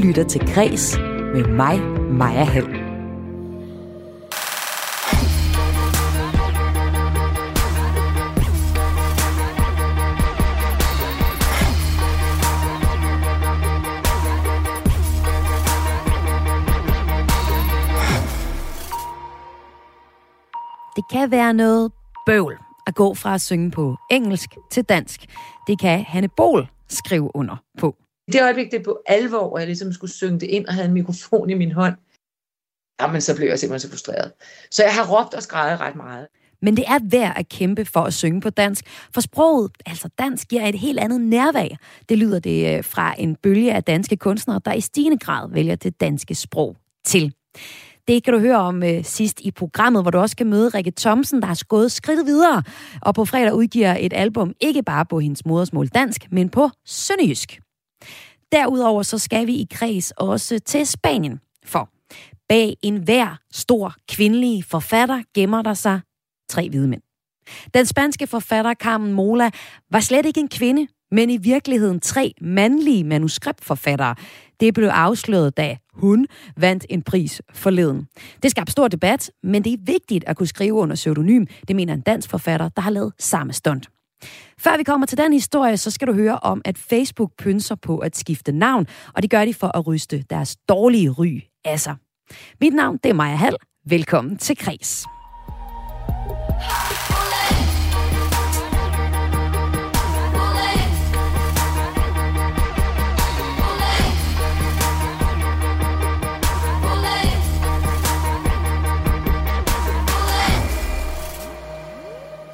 lytter til Græs med mig, Maja Hall. Det kan være noget bøvl at gå fra at synge på engelsk til dansk. Det kan Hanne Bol skrive under på. Det øjeblik, det på alvor, og jeg ligesom skulle synge det ind og havde en mikrofon i min hånd, jamen så blev jeg simpelthen så frustreret. Så jeg har råbt og skrevet ret meget. Men det er værd at kæmpe for at synge på dansk, for sproget, altså dansk, giver et helt andet nærvær. Det lyder det øh, fra en bølge af danske kunstnere, der i stigende grad vælger det danske sprog til. Det kan du høre om øh, sidst i programmet, hvor du også kan møde Rikke Thomsen, der har gået skridt videre, og på fredag udgiver et album ikke bare på hendes modersmål dansk, men på sønderjysk. Derudover så skal vi i kreds også til Spanien, for bag enhver stor kvindelig forfatter gemmer der sig tre hvide mænd. Den spanske forfatter Carmen Mola var slet ikke en kvinde, men i virkeligheden tre mandlige manuskriptforfattere. Det blev afsløret, da hun vandt en pris forleden. Det skabte stor debat, men det er vigtigt at kunne skrive under pseudonym. Det mener en dansk forfatter, der har lavet samme stunt. Før vi kommer til den historie, så skal du høre om, at Facebook pynser på at skifte navn, og det gør de for at ryste deres dårlige ry af sig. Mit navn det er Maja Hall. Velkommen til Kres.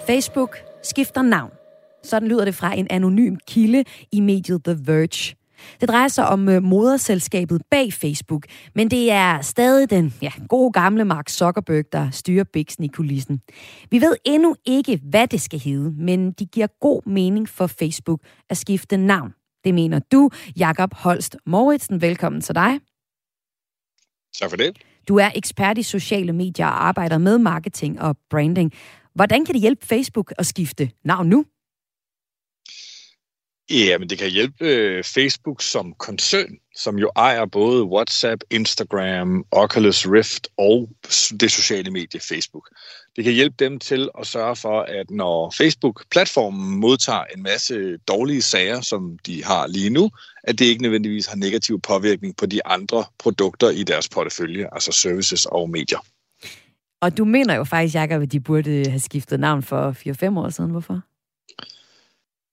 Facebook skifter navn. Sådan lyder det fra en anonym kilde i mediet The Verge. Det drejer sig om øh, moderselskabet bag Facebook, men det er stadig den ja, gode gamle Mark Zuckerberg, der styrer biksen i kulissen. Vi ved endnu ikke, hvad det skal hedde, men det giver god mening for Facebook at skifte navn. Det mener du, Jakob Holst Moritzen. Velkommen til dig. Tak for det. Du er ekspert i sociale medier og arbejder med marketing og branding. Hvordan kan det hjælpe Facebook at skifte navn nu? Ja, men det kan hjælpe øh, Facebook som koncern, som jo ejer både WhatsApp, Instagram, Oculus Rift og det sociale medie Facebook. Det kan hjælpe dem til at sørge for, at når Facebook-platformen modtager en masse dårlige sager, som de har lige nu, at det ikke nødvendigvis har negativ påvirkning på de andre produkter i deres portefølje, altså services og medier. Og du mener jo faktisk, Jacob, at de burde have skiftet navn for 4-5 år siden. Hvorfor?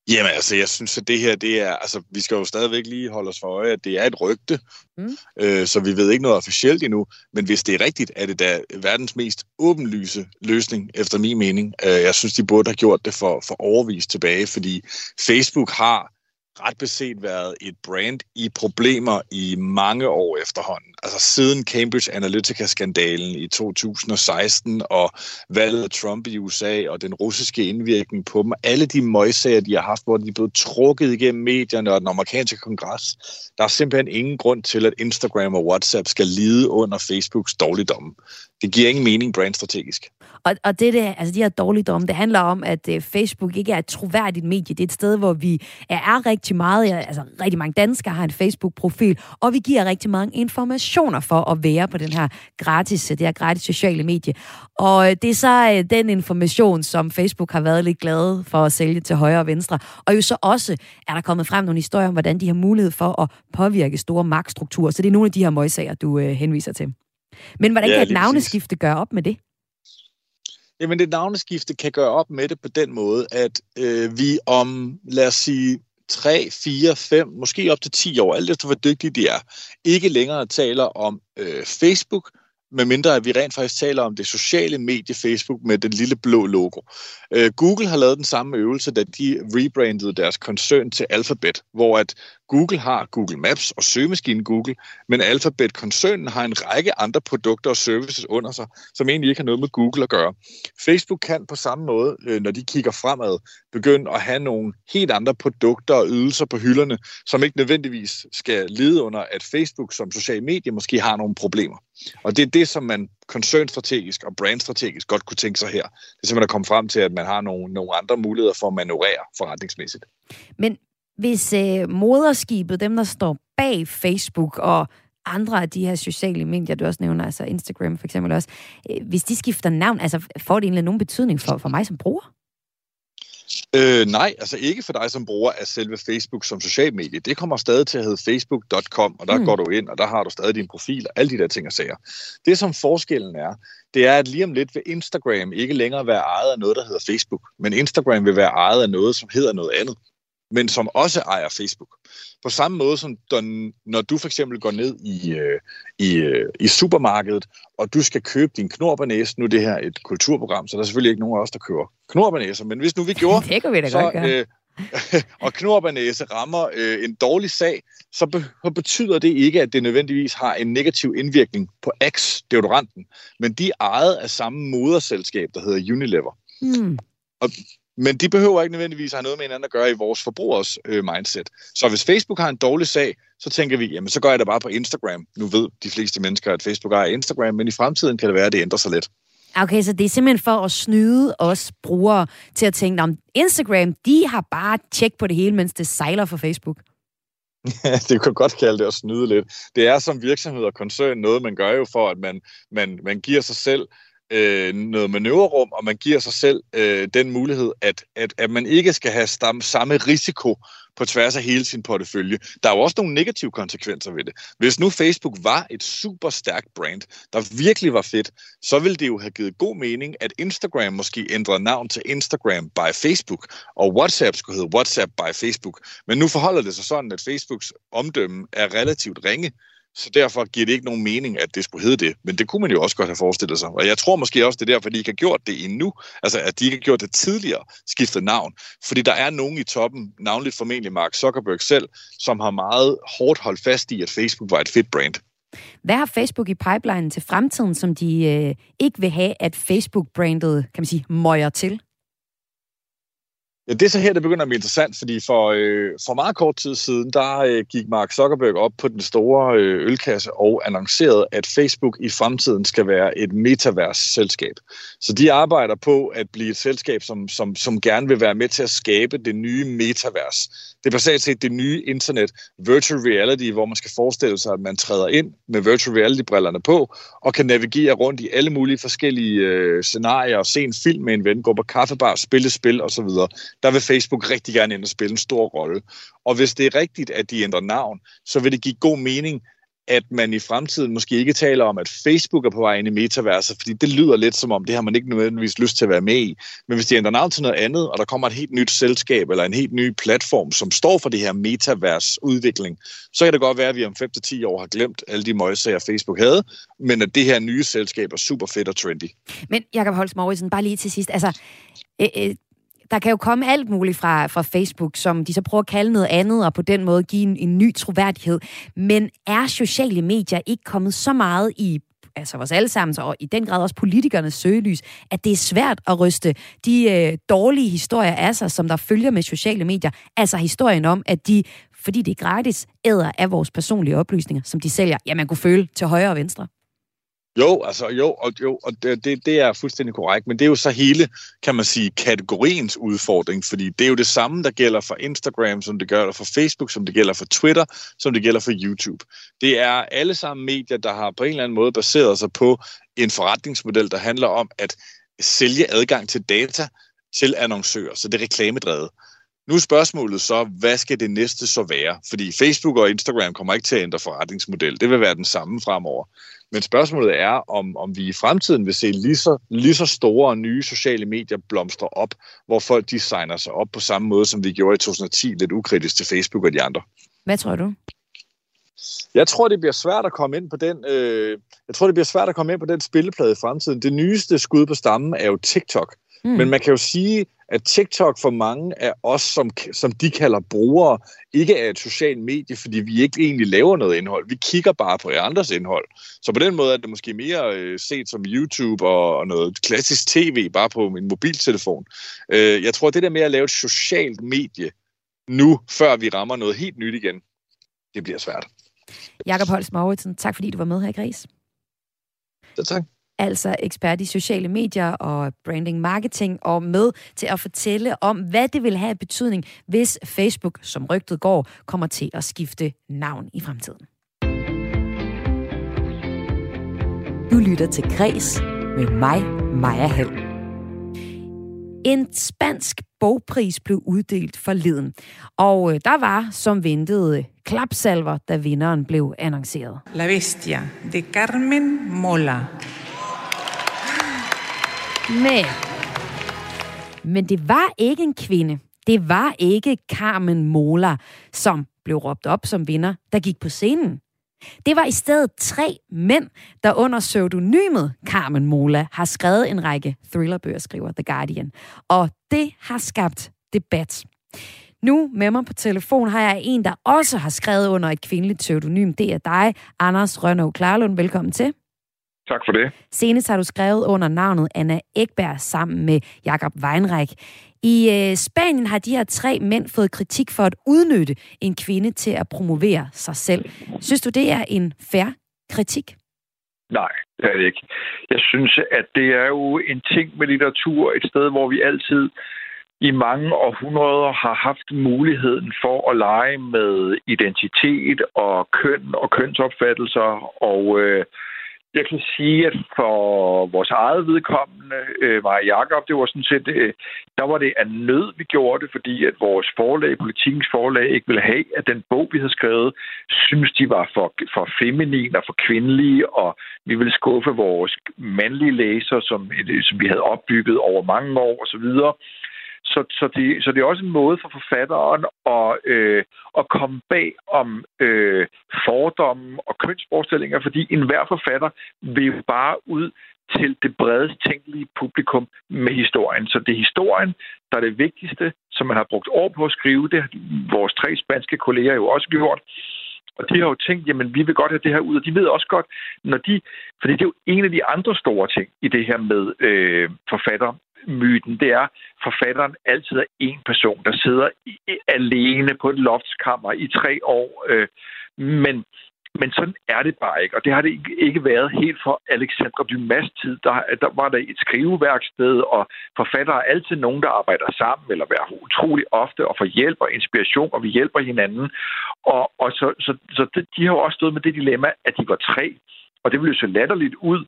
Jamen altså, jeg synes, at det her, det er, altså, vi skal jo stadigvæk lige holde os for øje, at det er et rygte, mm. øh, så vi ved ikke noget officielt endnu, men hvis det er rigtigt, er det da verdens mest åbenlyse løsning, efter min mening. Øh, jeg synes, de burde have gjort det for, for overvist tilbage, fordi Facebook har ret beset været et brand i problemer i mange år efterhånden. Altså siden Cambridge Analytica-skandalen i 2016 og valget af Trump i USA og den russiske indvirkning på dem. Alle de møgsager, de har haft, hvor de er blevet trukket igennem medierne og den amerikanske kongres. Der er simpelthen ingen grund til, at Instagram og WhatsApp skal lide under Facebooks dårligdomme. Det giver ingen mening brandstrategisk. Og, og det der, altså de her dårligdomme, det handler om, at øh, Facebook ikke er et troværdigt medie. Det er et sted, hvor vi er, er rigtig meget, altså rigtig mange danskere har en Facebook-profil, og vi giver rigtig mange informationer for at være på den her gratis, det her gratis sociale medie. Og uh, det er så uh, den information, som Facebook har været lidt glade for at sælge til højre og venstre. Og jo så også er der kommet frem nogle historier om, hvordan de har mulighed for at påvirke store magtstrukturer. Så det er nogle af de her møgsager, du uh, henviser til. Men hvordan ja, kan et navneskifte gøre op med det? Jamen, det navneskifte kan gøre op med det på den måde, at øh, vi om, lad os sige, 3, 4, 5, måske op til 10 år, alt efter hvor dygtige de er, ikke længere taler om øh, Facebook, medmindre at vi rent faktisk taler om det sociale medie Facebook med den lille blå logo. Øh, Google har lavet den samme øvelse, da de rebrandede deres koncern til Alphabet, hvor at Google har Google Maps og søgemaskinen Google, men Alphabet-koncernen har en række andre produkter og services under sig, som egentlig ikke har noget med Google at gøre. Facebook kan på samme måde, øh, når de kigger fremad, begynde at have nogle helt andre produkter og ydelser på hylderne, som ikke nødvendigvis skal lide under, at Facebook som social medie måske har nogle problemer. Og det er det, som man koncernstrategisk og brandstrategisk godt kunne tænke sig her. Det er simpelthen at komme frem til, at man har nogle, nogle andre muligheder for at manøvrere forretningsmæssigt. Men hvis øh, moderskibet, dem der står bag Facebook og andre af de her sociale medier, du også nævner, altså Instagram for eksempel også, øh, hvis de skifter navn, altså får det egentlig nogen betydning for, for mig som bruger? Øh, nej, altså ikke for dig som bruger af selve Facebook som social medie. Det kommer stadig til at hedde facebook.com, og der mm. går du ind, og der har du stadig din profil og alle de der ting og sager. Det som forskellen er, det er, at lige om lidt vil Instagram ikke længere være ejet af noget, der hedder Facebook, men Instagram vil være ejet af noget, som hedder noget andet men som også ejer Facebook. På samme måde som når du for eksempel går ned i, øh, i, øh, i supermarkedet, og du skal købe din knorbanæse, nu er det her et kulturprogram, så der er selvfølgelig ikke nogen af os, der køber knorbanæser, men hvis nu vi gjorde, det vi da så, godt gøre. Øh, og knorbanæse rammer øh, en dårlig sag, så, be- betyder det ikke, at det nødvendigvis har en negativ indvirkning på Axe, deodoranten, men de er ejet af samme moderselskab, der hedder Unilever. Mm. Og men de behøver ikke nødvendigvis have noget med hinanden at gøre i vores forbrugers øh, mindset. Så hvis Facebook har en dårlig sag, så tænker vi, jamen så gør jeg det bare på Instagram. Nu ved de fleste mennesker, at Facebook er Instagram, men i fremtiden kan det være, at det ændrer sig lidt. Okay, så det er simpelthen for at snyde os brugere til at tænke, om Instagram, de har bare tjek på det hele, mens det sejler for Facebook. Ja, det kan godt kalde det at snyde lidt. Det er som virksomhed og koncern noget, man gør jo for, at man, man, man giver sig selv øh, noget manøvrerum, og man giver sig selv øh, den mulighed, at, at, at man ikke skal have stam, samme risiko på tværs af hele sin portefølje. Der er jo også nogle negative konsekvenser ved det. Hvis nu Facebook var et super stærkt brand, der virkelig var fedt, så ville det jo have givet god mening, at Instagram måske ændrede navn til Instagram by Facebook, og WhatsApp skulle hedde WhatsApp by Facebook. Men nu forholder det sig sådan, at Facebooks omdømme er relativt ringe, så derfor giver det ikke nogen mening, at det skulle hedde det. Men det kunne man jo også godt have forestillet sig. Og jeg tror måske også, det er derfor, de ikke har gjort det endnu. Altså, at de ikke har gjort det tidligere, skiftet navn. Fordi der er nogen i toppen, navnligt formentlig Mark Zuckerberg selv, som har meget hårdt holdt fast i, at Facebook var et fedt brand. Hvad har Facebook i pipeline til fremtiden, som de øh, ikke vil have, at Facebook-brandet, kan man sige, møjer til? Ja, det er så her, det begynder at blive interessant, fordi for, øh, for meget kort tid siden, der øh, gik Mark Zuckerberg op på den store øh, ølkasse og annoncerede, at Facebook i fremtiden skal være et metavers-selskab. Så de arbejder på at blive et selskab, som, som, som gerne vil være med til at skabe det nye metavers. Det er basalt set det nye internet, virtual reality, hvor man skal forestille sig, at man træder ind med virtual reality-brillerne på, og kan navigere rundt i alle mulige forskellige øh, scenarier, og se en film med en ven, gå på kaffebar, spille spil osv der vil Facebook rigtig gerne ind og spille en stor rolle. Og hvis det er rigtigt, at de ændrer navn, så vil det give god mening, at man i fremtiden måske ikke taler om, at Facebook er på vej ind i metaverset, fordi det lyder lidt som om, det har man ikke nødvendigvis lyst til at være med i. Men hvis de ændrer navn til noget andet, og der kommer et helt nyt selskab eller en helt ny platform, som står for det her metavers udvikling, så kan det godt være, at vi om 5-10 år har glemt alle de møgsager, Facebook havde, men at det her nye selskab er super fedt og trendy. Men Jacob Holst Morrison, bare lige til sidst, altså, øh, øh, der kan jo komme alt muligt fra, fra Facebook, som de så prøver at kalde noget andet, og på den måde give en, en ny troværdighed. Men er sociale medier ikke kommet så meget i altså vores allesammens, og i den grad også politikernes søgelys, at det er svært at ryste de øh, dårlige historier af sig, som der følger med sociale medier. Altså historien om, at de, fordi det er gratis, æder af vores personlige oplysninger, som de sælger, ja, man kunne føle til højre og venstre. Jo, altså jo, og, jo, og det, det er fuldstændig korrekt, men det er jo så hele, kan man sige, kategoriens udfordring, fordi det er jo det samme, der gælder for Instagram, som det gælder for Facebook, som det gælder for Twitter, som det gælder for YouTube. Det er alle sammen medier, der har på en eller anden måde baseret sig på en forretningsmodel, der handler om at sælge adgang til data til annoncører, så det er reklamedrevet. Nu er spørgsmålet så, hvad skal det næste så være? Fordi Facebook og Instagram kommer ikke til at ændre forretningsmodel. Det vil være den samme fremover. Men spørgsmålet er, om, om vi i fremtiden vil se lige så, lige så store og nye sociale medier blomstre op, hvor folk de signer sig op på samme måde, som vi gjorde i 2010, lidt ukritisk til Facebook og de andre. Hvad tror du? Jeg tror, det bliver svært at komme ind på den. Øh, jeg tror, det bliver svært at komme ind på den spilleplade i fremtiden. Det nyeste skud på stammen er jo TikTok. Mm. Men man kan jo sige, at TikTok for mange af os, som, som de kalder brugere, ikke er et socialt medie, fordi vi ikke egentlig laver noget indhold. Vi kigger bare på andres indhold. Så på den måde er det måske mere øh, set som YouTube og, og noget klassisk tv, bare på min mobiltelefon. Øh, jeg tror, det der med at lave et socialt medie nu, før vi rammer noget helt nyt igen, det bliver svært. Jakob Holst Mauritsen, tak fordi du var med her i Græs. Ja, tak. Altså ekspert i sociale medier og branding marketing, og med til at fortælle om, hvad det vil have betydning, hvis Facebook, som rygtet går, kommer til at skifte navn i fremtiden. Du lytter til Græs med mig, Maja Hall. En spansk bogpris blev uddelt forleden, og øh, der var som ventet klapsalver, da vinderen blev annonceret. La Bestia de Carmen Mola. Men, men det var ikke en kvinde. Det var ikke Carmen Mola, som blev råbt op som vinder, der gik på scenen. Det var i stedet tre mænd, der under pseudonymet Carmen Mola har skrevet en række thrillerbøger, skriver The Guardian. Og det har skabt debat. Nu med mig på telefon har jeg en, der også har skrevet under et kvindeligt pseudonym. Det er dig, Anders Rønnow Klarlund. Velkommen til. Tak for det. Senest har du skrevet under navnet Anna Ekberg sammen med Jakob Weinreich. I øh, Spanien har de her tre mænd fået kritik for at udnytte en kvinde til at promovere sig selv. Synes du, det er en fair kritik? Nej, det er det ikke. Jeg synes, at det er jo en ting med litteratur, et sted, hvor vi altid i mange århundreder har haft muligheden for at lege med identitet og køn og kønsopfattelser og øh, jeg kan sige, at for vores eget vedkommende, øh, mig og Jacob, det var sådan set, øh, der var det af nød, vi gjorde det, fordi at vores forlag, politikens forlag, ikke ville have, at den bog, vi havde skrevet, synes de var for, for feminin og for kvindelige, og vi ville skuffe vores mandlige læser, som, øh, som vi havde opbygget over mange år osv., så, så, så, det, så det er også en måde for forfatteren at, øh, at komme bag om øh, fordomme og kønsforestillinger, fordi enhver forfatter vil jo bare ud til det bredest tænkelige publikum med historien. Så det er historien, der er det vigtigste, som man har brugt år på at skrive. Det har vores tre spanske kolleger jo også gjort. Og de har jo tænkt, jamen vi vil godt have det her ud, og de ved også godt, når de, fordi det er jo en af de andre store ting i det her med øh, forfatter, myten, det er, at forfatteren altid er en person, der sidder alene på et loftskammer i tre år. Øh, men, men sådan er det bare ikke, og det har det ikke været helt for Alexandre Dumas tid. Der, der var der et skriveværksted, og forfattere er altid nogen, der arbejder sammen, eller være utrolig ofte, og får hjælp og inspiration, og vi hjælper hinanden. Og, og så, så, så det, de har jo også stået med det dilemma, at de var tre, og det ville jo så latterligt ud,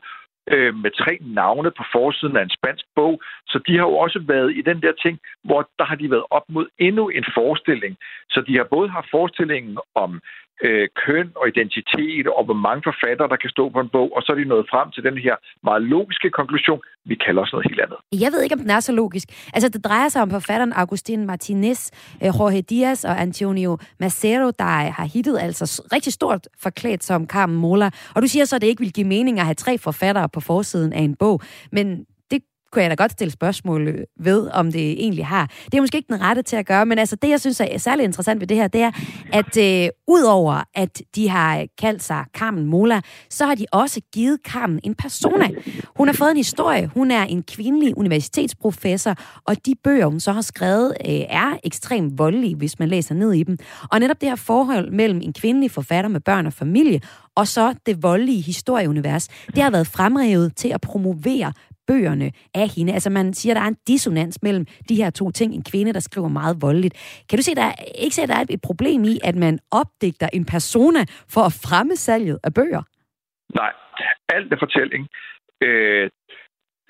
øh, med tre navne på forsiden af en spansk bog. Så de har jo også været i den der ting, hvor der har de været op mod endnu en forestilling. Så de har både haft forestillingen om øh, køn og identitet, og hvor mange forfattere, der kan stå på en bog, og så er de nået frem til den her meget logiske konklusion, vi kalder os noget helt andet. Jeg ved ikke, om den er så logisk. Altså, det drejer sig om forfatteren Agustin Martinez, øh, Jorge Diaz og Antonio Macero, der har hittet altså rigtig stort forklædt som Carmen Mola. Og du siger så, at det ikke vil give mening at have tre forfattere på forsiden af en bog, men kunne jeg da godt stille spørgsmål ved, om det egentlig har. Det er måske ikke den rette til at gøre, men altså det, jeg synes er særlig interessant ved det her, det er, at øh, udover at de har kaldt sig Carmen Mola, så har de også givet Carmen en persona. Hun har fået en historie. Hun er en kvindelig universitetsprofessor, og de bøger, hun så har skrevet, øh, er ekstremt voldelige, hvis man læser ned i dem. Og netop det her forhold mellem en kvindelig forfatter med børn og familie, og så det voldelige historieunivers, det har været fremrevet til at promovere bøgerne af hende. Altså man siger, at der er en dissonans mellem de her to ting. En kvinde, der skriver meget voldeligt. Kan du se, der er, ikke se, at der er et problem i, at man opdigter en persona for at fremme salget af bøger? Nej, alt er fortælling. Øh,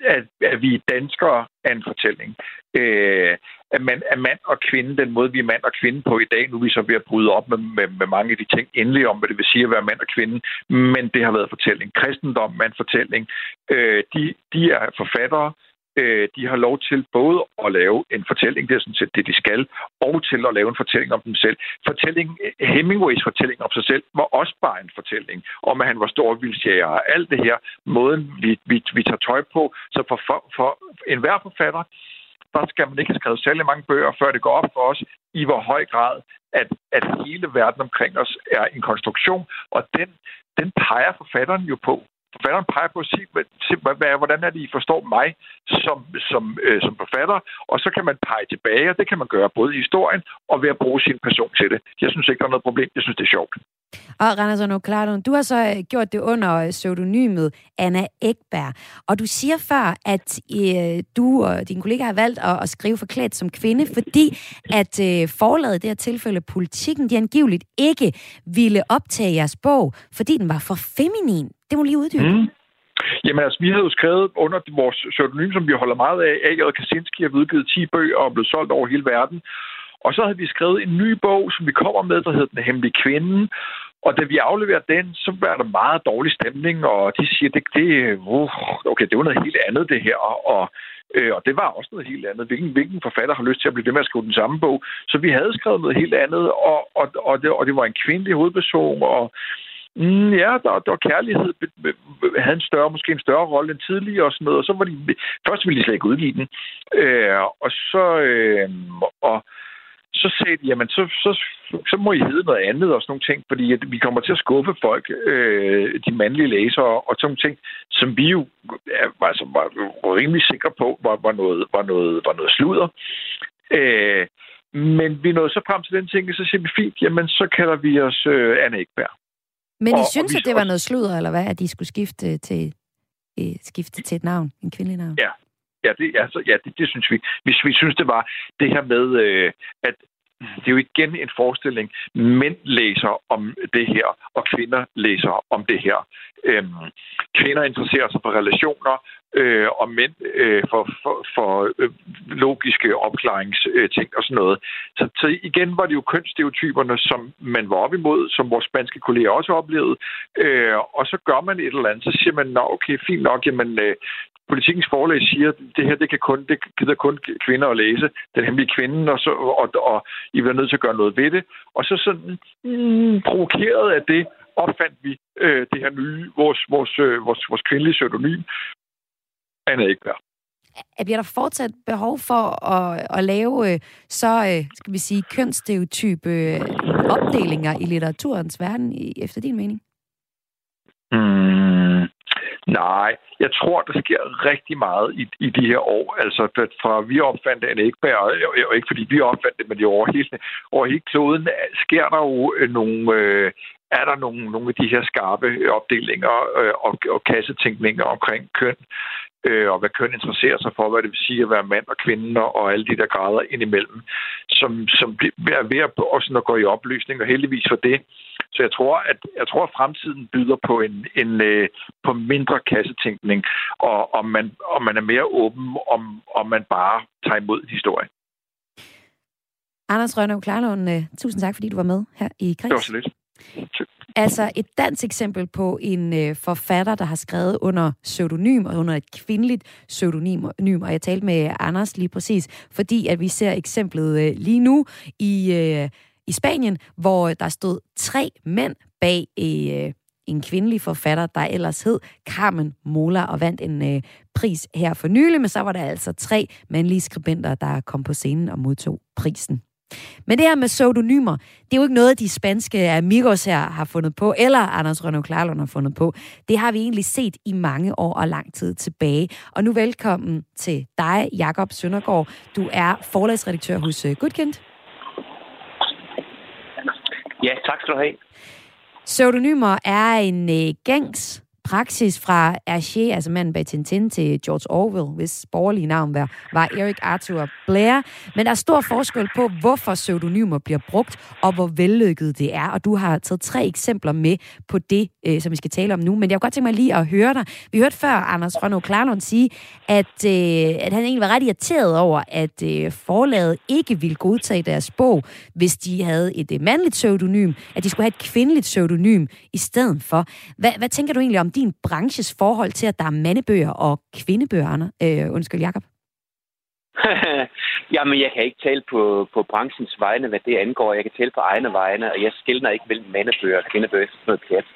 at, at vi danskere er en fortælling. Øh, at, man, er mand og kvinde, den måde vi er mand og kvinde på i dag, nu er vi så ved at bryde op med, med, med mange af de ting endelig om, hvad det vil sige at være mand og kvinde, men det har været fortælling. Kristendom er en fortælling. Øh, de, de er forfattere, øh, de har lov til både at lave en fortælling, det er sådan set det, de skal, og til at lave en fortælling om dem selv. Fortælling, Hemingways fortælling om sig selv var også bare en fortælling om, at han var stor vildsjæger og alt det her, måden vi, vi, vi tager tøj på. Så for, for, for enhver forfatter, der skal man ikke have skrevet særlig mange bøger, før det går op for os, i hvor høj grad, at, at hele verden omkring os er en konstruktion, og den, den peger forfatteren jo på. Forfatteren peger på at sige, hvordan er det, I forstår mig som, som, øh, som forfatter, og så kan man pege tilbage, og det kan man gøre både i historien og ved at bruge sin person til det. Jeg synes ikke, der er noget problem. Jeg synes, det er sjovt. Og Randers Klart, du har så øh, gjort det under øh, pseudonymet Anna Ekberg. Og du siger før, at øh, du og dine kollegaer har valgt at, at skrive forklædt som kvinde, fordi at øh, forladet i det her tilfælde politikken, de angiveligt ikke ville optage jeres bog, fordi den var for feminin. Det må lige uddybe. Mm. Jamen altså, vi havde jo skrevet under vores pseudonym, som vi holder meget af, A.J. Kaczynski har udgivet 10 bøger og blev blevet solgt over hele verden. Og så havde vi skrevet en ny bog, som vi kommer med, der hedder Den Hemmelige Kvinde. Og da vi afleverer den, så var der meget dårlig stemning, og de siger, det, det, uh, okay, det var noget helt andet det her. Og, øh, og det var også noget helt andet. Hvilken, hvilken forfatter har lyst til at blive ved med at skrive den samme bog? Så vi havde skrevet noget helt andet, og, og, og, det, og det var en kvindelig hovedperson, og Mm, ja, der, der var kærlighed havde en større, måske en større rolle end tidligere og sådan noget. Og så var de, først ville de slet ikke udgive den. Øh, og så, øh, og, så sagde de, jamen, så, så, så må I hedde noget andet og sådan nogle ting, fordi at vi kommer til at skuffe folk, øh, de mandlige læsere, og sådan nogle ting, som vi jo altså, var, var rimelig sikre på, var, var, noget, var, noget, var noget sludder. Øh, men vi nåede så frem til den ting, så siger vi fint, jamen, så kalder vi os øh, Anne Ekberg. Men I og, synes, og vi, at det var noget sludder, eller hvad, at de skulle skifte til, øh, skifte til et navn, en kvindelig navn? Ja, ja, det, altså, ja det, det synes vi. Hvis vi synes, det var det her med, øh, at det er jo igen en forestilling. Mænd læser om det her, og kvinder læser om det her. Øhm, kvinder interesserer sig for relationer, øh, og mænd øh, for, for, for øh, logiske opklaringsting og sådan noget. Så, så igen var det jo kønsstereotyperne, som man var op imod, som vores spanske kolleger også oplevede. Øh, og så gør man et eller andet, så siger man, nå okay, fint nok, jamen øh, politikens forlag siger, at det her det kan kun, det gider kun kvinder at læse, den hemmelige kvinde, og, så, og, og I bliver nødt til at gøre noget ved det. Og så sådan mm, provokeret af det, opfandt vi øh, det her nye, vores, vores, øh, vores, vores kvindelige pseudonym, Anna Ekberg. Bliver der fortsat behov for at, at lave øh, så, øh, skal vi sige, kønsstereotype øh, opdelinger i litteraturens verden, efter din mening? Mm, Nej, jeg tror, der sker rigtig meget i, i de her år. Altså, fra vi opfandt en Ekberg, og ikke fordi vi opfandt det, men det over hele, over hele kloden, sker der jo øh, nogle... Øh, er der nogle, nogle af de her skarpe opdelinger øh, og, og kassetænkninger omkring køn, øh, og hvad køn interesserer sig for, hvad det vil sige at være mand og kvinde og alle de der grader indimellem, som, som er ved at, også når går i opløsning, og heldigvis for det. Så jeg tror, at, jeg tror, at fremtiden byder på en, en øh, på mindre kassetænkning, og om man, om man er mere åben, om, om man bare tager imod historien. Anders Rønne Klarlund, uh, tusind tak, fordi du var med her i Kreds. Det var så lidt. Altså et dansk eksempel på en øh, forfatter, der har skrevet under pseudonym og under et kvindeligt pseudonym. Og jeg talte med Anders lige præcis, fordi at vi ser eksemplet øh, lige nu i, øh, i Spanien, hvor øh, der stod tre mænd bag øh, en kvindelig forfatter, der ellers hed Carmen Mola og vandt en øh, pris her for nylig, men så var der altså tre mandlige skribenter, der kom på scenen og modtog prisen. Men det her med pseudonymer, det er jo ikke noget, de spanske amigos her har fundet på, eller Anders Rønne Klarlund har fundet på. Det har vi egentlig set i mange år og lang tid tilbage. Og nu velkommen til dig, Jakob Søndergaard. Du er forlagsredaktør hos øh, Goodkind. Ja, tak skal du have. Pseudonymer er en øh, gængs praksis fra Hergé, altså manden bag Tintin, til George Orwell, hvis borgerlige navn var, var Eric Arthur Blair. Men der er stor forskel på, hvorfor pseudonymer bliver brugt, og hvor vellykket det er. Og du har taget tre eksempler med på det, øh, som vi skal tale om nu. Men jeg kunne godt tænke mig lige at høre dig. Vi hørte før Anders Rønnow Klarlund sige, at, øh, at han egentlig var ret irriteret over, at øh, forlaget ikke ville godtage deres bog, hvis de havde et øh, mandligt pseudonym, at de skulle have et kvindeligt pseudonym i stedet for. Hvad, hvad tænker du egentlig om din branches forhold til, at der er mandebøger og kvindebøger, Anna? Øh, undskyld, Jacob. Jamen, jeg kan ikke tale på, på branchens vegne, hvad det angår. Jeg kan tale på egne vegne, og jeg skældner ikke mellem mandebøger og kvindebøger. Det er noget pjat.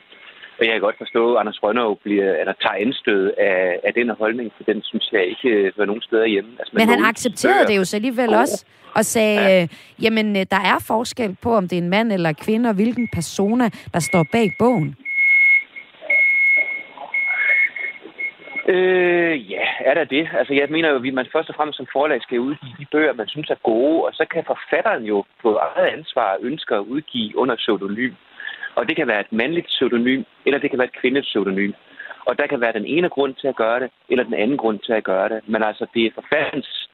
Og jeg kan godt forstå, at Anders Rønnow bliver, eller tager anstød af, af den holdning, for den synes jeg ikke øh, var nogen steder hjemme. Altså, Men han accepterede det jo så alligevel oh. også, og sagde, ja. øh, jamen, øh, der er forskel på, om det er en mand eller kvinde, og hvilken persona, der står bag bogen. Øh, ja, er der det? Altså, jeg mener jo, at man først og fremmest som forlag skal udgive de bøger, man synes er gode, og så kan forfatteren jo på eget ansvar ønske at udgive under pseudonym. Og det kan være et mandligt pseudonym, eller det kan være et kvindeligt pseudonym. Og der kan være den ene grund til at gøre det, eller den anden grund til at gøre det. Men altså, det er forfatterens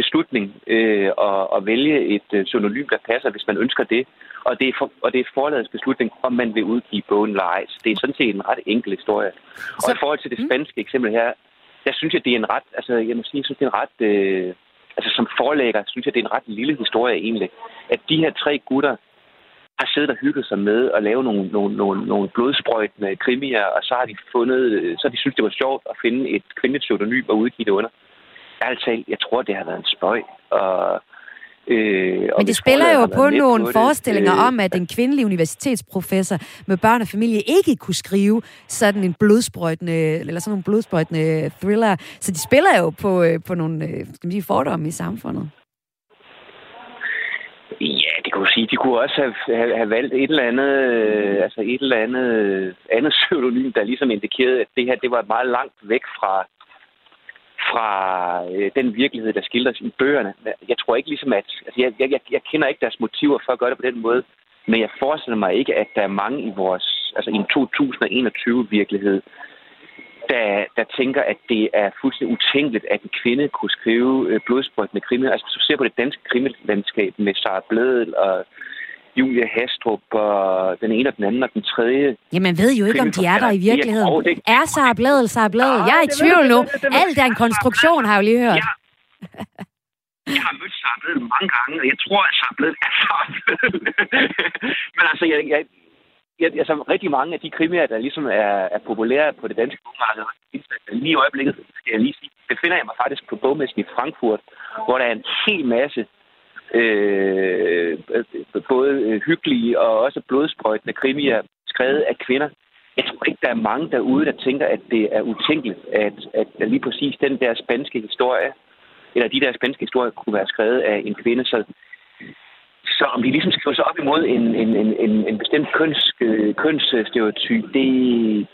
beslutning øh, at, at vælge et øh, pseudonym, der passer, hvis man ønsker det. Og det er, for, og det er forladets beslutning, om man vil udgive bogen eller ej. Så det er sådan set en ret enkel historie. Så... Og i forhold til det spanske eksempel her, der synes jeg, det er en ret, altså jeg må sige, jeg synes, det er en ret, øh, altså som forlægger, synes jeg, det er en ret lille historie egentlig. At de her tre gutter har siddet og hygget sig med at lave nogle, nogle, nogle, nogle blodsprøjtende krimier, og så har de fundet, så har de synes, det var sjovt at finde et kvindeligt pseudonym og udgive det under. Talt, jeg tror, det har været en spøj. Og, øh, og Men det spiller jo på nogle på forestillinger det, øh, om, at en kvindelig universitetsprofessor med børn og familie ikke kunne skrive sådan en blodsprøjtende, eller sådan nogle blodsprøjtende thriller. Så de spiller jo på, øh, på nogle øh, skal man sige, fordomme i samfundet. Ja, det kunne sige. De kunne også have, have, have valgt et eller andet, øh, altså et eller andet, andet pseudonym, der ligesom indikerede, at det her det var meget langt væk fra, fra øh, den virkelighed, der skildres i bøgerne. Jeg tror ikke ligesom, at... Altså, jeg, jeg, jeg kender ikke deres motiver for at gøre det på den måde, men jeg forestiller mig ikke, at der er mange i vores... Altså i en 2021-virkelighed, der, der tænker, at det er fuldstændig utænkeligt, at en kvinde kunne skrive øh, blodsprøjtende krimi. Altså, hvis du ser på det danske krimilandskab med Sara Blædel og Julia Hastrup og den ene og den anden og den tredje. Ja, man ved jo ikke, om de er der i virkeligheden. Er Sara Bledel Sara Bledel? Jeg er i tvivl nu. Alt er en konstruktion, har jeg jo lige hørt. Ja. Jeg har mødt Sara mange gange, og jeg tror, at Sara er Sara Bledel. Men altså, jeg, jeg, jeg, altså, rigtig mange af de krimier, der ligesom er, er populære på det danske bogmarked, lige i øjeblikket, skal jeg lige sige, befinder jeg mig faktisk på bogmessen i Frankfurt, hvor der er en hel masse øh, både hyggelige og også blodsprøjtende krimier skrevet af kvinder. Jeg tror ikke, der er mange derude, der tænker, at det er utænkeligt, at, at lige præcis den der spanske historie, eller de der spanske historier, kunne være skrevet af en kvinde. Så så om de ligesom skriver sig op imod en, en, en, en, en bestemt køns, øh, kønsstereotyp, det,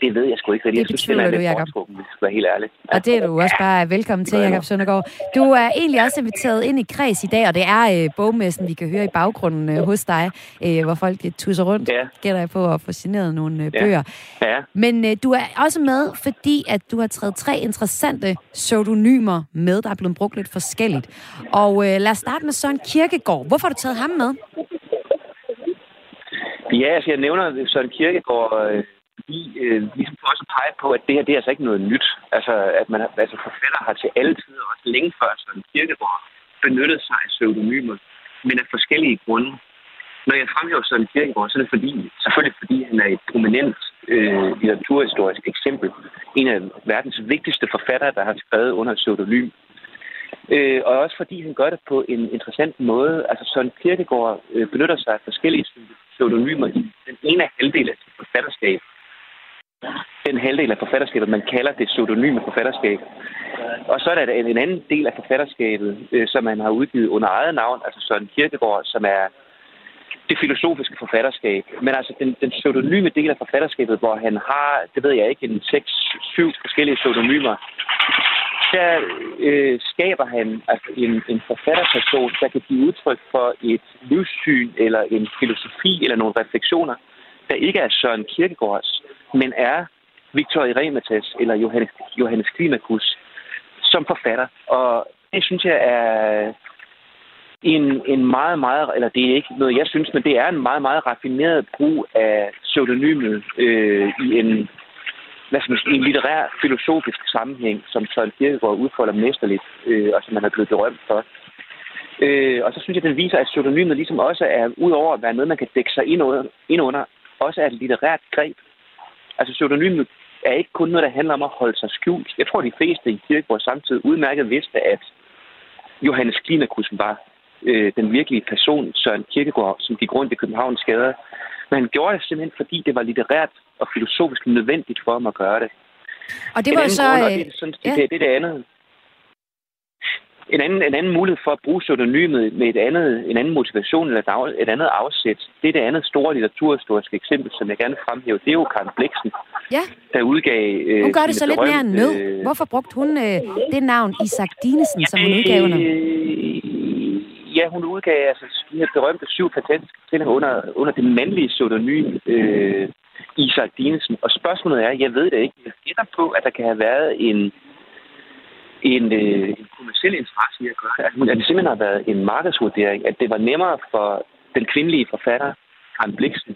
det ved jeg sgu ikke rigtig. Det betvivler du, Jacob. Hvis jeg være helt ærlig. Og det er du også bare velkommen til, Jacob Søndergaard. Du er egentlig også inviteret ind i kreds i dag, og det er øh, bogmessen, vi kan høre i baggrunden øh, hos dig, øh, hvor folk tusser rundt, ja. gætter jeg på at få signeret nogle øh, ja. bøger. Ja. Men øh, du er også med, fordi at du har taget tre interessante pseudonymer med, der er blevet brugt lidt forskelligt. Og øh, lad os starte med Søren Kirkegaard. Hvorfor har du taget ham med? Ja, altså jeg nævner Søren Kierkegaard, øh, fordi øh, ligesom for også pege på, at det her det er altså ikke noget nyt. Altså, at man altså forfatter har til alle tider, også længe før Søren Kierkegaard, benyttet sig af pseudonymer, men af forskellige grunde. Når jeg fremhæver Søren Kierkegaard, så er det fordi, selvfølgelig fordi han er et prominent øh, litteraturhistorisk eksempel. En af verdens vigtigste forfattere, der har skrevet under pseudonym. Øh, og også fordi han gør det på en interessant måde. Altså Søren Kierkegaard øh, benytter sig af forskellige pseudonymer i den ene halvdel af sit forfatterskab. Den halvdel af forfatterskabet, man kalder det pseudonyme forfatterskab. Og så er der en, en anden del af forfatterskabet, øh, som man har udgivet under eget navn, altså Søren Kierkegaard, som er det filosofiske forfatterskab. Men altså den, den pseudonyme del af forfatterskabet, hvor han har, det ved jeg ikke, en 6-7 forskellige pseudonymer, der øh, skaber han altså en, en forfatterperson, der kan give udtryk for et livssyn eller en filosofi eller nogle refleksioner, der ikke er Søren Kierkegaards, men er Victor Irematas eller Johannes, Johannes Klimakus som forfatter. Og det synes jeg er en, en meget, meget, eller det er ikke noget, jeg synes, men det er en meget, meget raffineret brug af pseudonymet øh, i en hvad skal man sige, en litterær, filosofisk sammenhæng, som Søren Kierkegaard udfolder mesterligt, øh, og som man er blevet berømt for. Øh, og så synes jeg, den viser, at pseudonymet ligesom også er, udover at være noget, man kan dække sig ind under, ind under også er et litterært greb. Altså pseudonymet er ikke kun noget, der handler om at holde sig skjult. Jeg tror, de fleste i Kirkeborg samtidig udmærket vidste, at Johannes Klinakus var øh, den virkelige person, Søren Kierkegaard, som gik rundt i Københavns gader. Men han gjorde det simpelthen, fordi det var litterært og filosofisk nødvendigt for ham at gøre det. Og det var så... Grund, det, sådan, ja. det, det er det andet. En anden, en anden mulighed for at bruge pseudonymet med et andet, en anden motivation eller et, et andet afsæt, det er det andet store litteraturhistoriske eksempel, som jeg gerne fremhæver. Det er jo Karen Bliksen, ja. der udgav... Øh, hun gør det så lidt mere nød. Hvorfor brugte hun øh, det navn Isak Dinesen, ja, som hun udgav under? ja, hun udgav altså de her berømte syv fantastiske under, under det mandlige pseudonym øh, Isak Dinesen. Og spørgsmålet er, jeg ved det ikke, jeg gætter på, at der kan have været en, en, øh, en kommersiel interesse i at gøre det. At det simpelthen har været en markedsvurdering, at det var nemmere for den kvindelige forfatter, Karen Bliksen,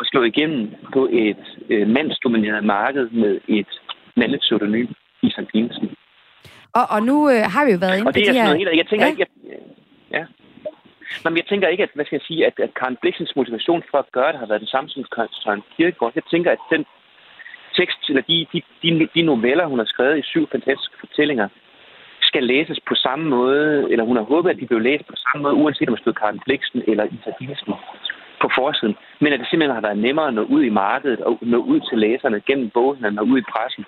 at slå igennem på et øh, mandsdomineret marked med et mandligt pseudonym, Isak Dinesen. Og, og nu øh, har vi jo været inde Og det er de sådan her... noget helt... Jeg tænker Ja. ja. ikke... Jeg, ja. Nå, men jeg tænker ikke, at, hvad skal jeg sige, at, at Karen Bliksens motivation for at gøre det har været den samme som Søren Kierkegaard. Jeg tænker, at den tekst, eller de, de, de, de noveller, hun har skrevet i syv fantastiske fortællinger, skal læses på samme måde, eller hun har håbet, at de blev læst på samme måde, uanset om det stod Karen Bliksen eller Isa Dinesen på forsiden. Men at det simpelthen har været nemmere at nå ud i markedet og nå ud til læserne gennem boghandlen og ud i pressen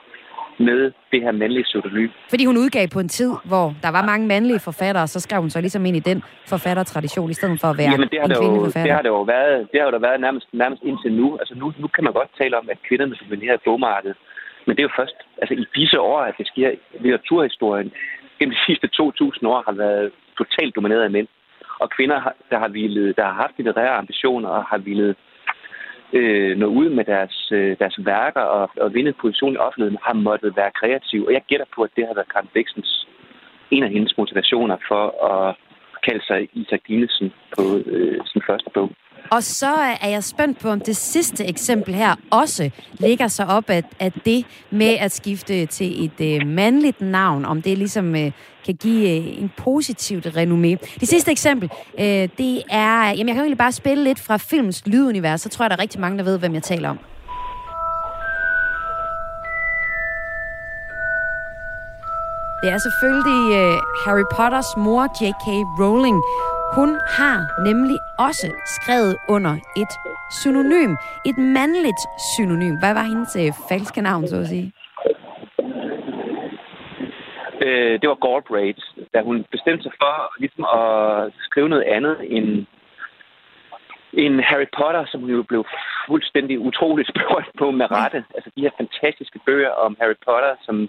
med det her mandlige pseudonym. Fordi hun udgav på en tid, hvor der var mange mandlige forfattere, så skrev hun så ligesom ind i den forfattertradition, i stedet for at være Jamen, det har, en det, kvindelig jo, det forfatter. har det jo været, det har jo da været nærmest, nærmest indtil nu. Altså nu, nu kan man godt tale om, at kvinderne dominerer bogmarkedet. Men det er jo først altså i disse år, at det sker. Litteraturhistorien gennem de sidste 2.000 år har været totalt domineret af mænd. Og kvinder, der har, villet, der har haft litterære ambitioner og har ville øh, nå ud med deres, øh, deres værker og, og vinde position i offentligheden, har måttet være kreativ. Og jeg gætter på, at det har været Karen Bæksens en af hendes motivationer for at kalde sig Isak Dinesen på øh, sin første bog. Og så er jeg spændt på, om det sidste eksempel her også ligger sig op af, af det med at skifte til et øh, mandligt navn, om det ligesom øh, kan give øh, en positivt renommé. Det sidste eksempel, øh, det er, jamen jeg kan jo egentlig bare spille lidt fra filmens lydunivers, så tror jeg, der er rigtig mange, der ved, hvem jeg taler om. Det er selvfølgelig øh, Harry Potters mor, J.K. Rowling. Hun har nemlig også skrevet under et synonym. Et mandligt synonym. Hvad var hendes øh, falske navn, så at sige? Øh, det var Galbraith, da hun bestemte sig for ligesom at skrive noget andet end, end Harry Potter, som hun jo blev fuldstændig utroligt spørgt på med rette. Altså de her fantastiske bøger om Harry Potter, som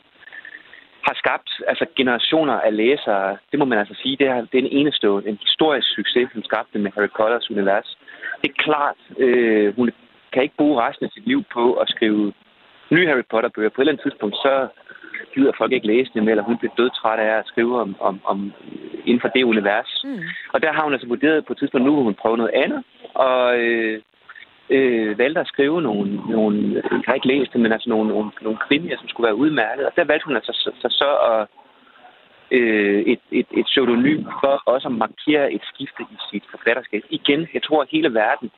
har skabt altså, generationer af læsere. Det må man altså sige, det er, det er en enestående, en historisk succes, hun skabte med Harry Potters univers. Det er klart, øh, hun kan ikke bruge resten af sit liv på at skrive nye Harry Potter-bøger. På et eller andet tidspunkt, så gider folk ikke læse dem, eller hun bliver dødtræt af at skrive om, om, om inden for det univers. Mm. Og der har hun altså vurderet på et tidspunkt, nu vil hun prøve noget andet, og øh, øh, valgte at skrive nogle, nogle, jeg har ikke læst det, men altså nogle, nogle, nogle krimier, som skulle være udmærket. Og der valgte hun altså så, så, så at øh, et, et, et pseudonym for også at markere et skifte i sit forfatterskab. Igen, jeg tror, at hele verden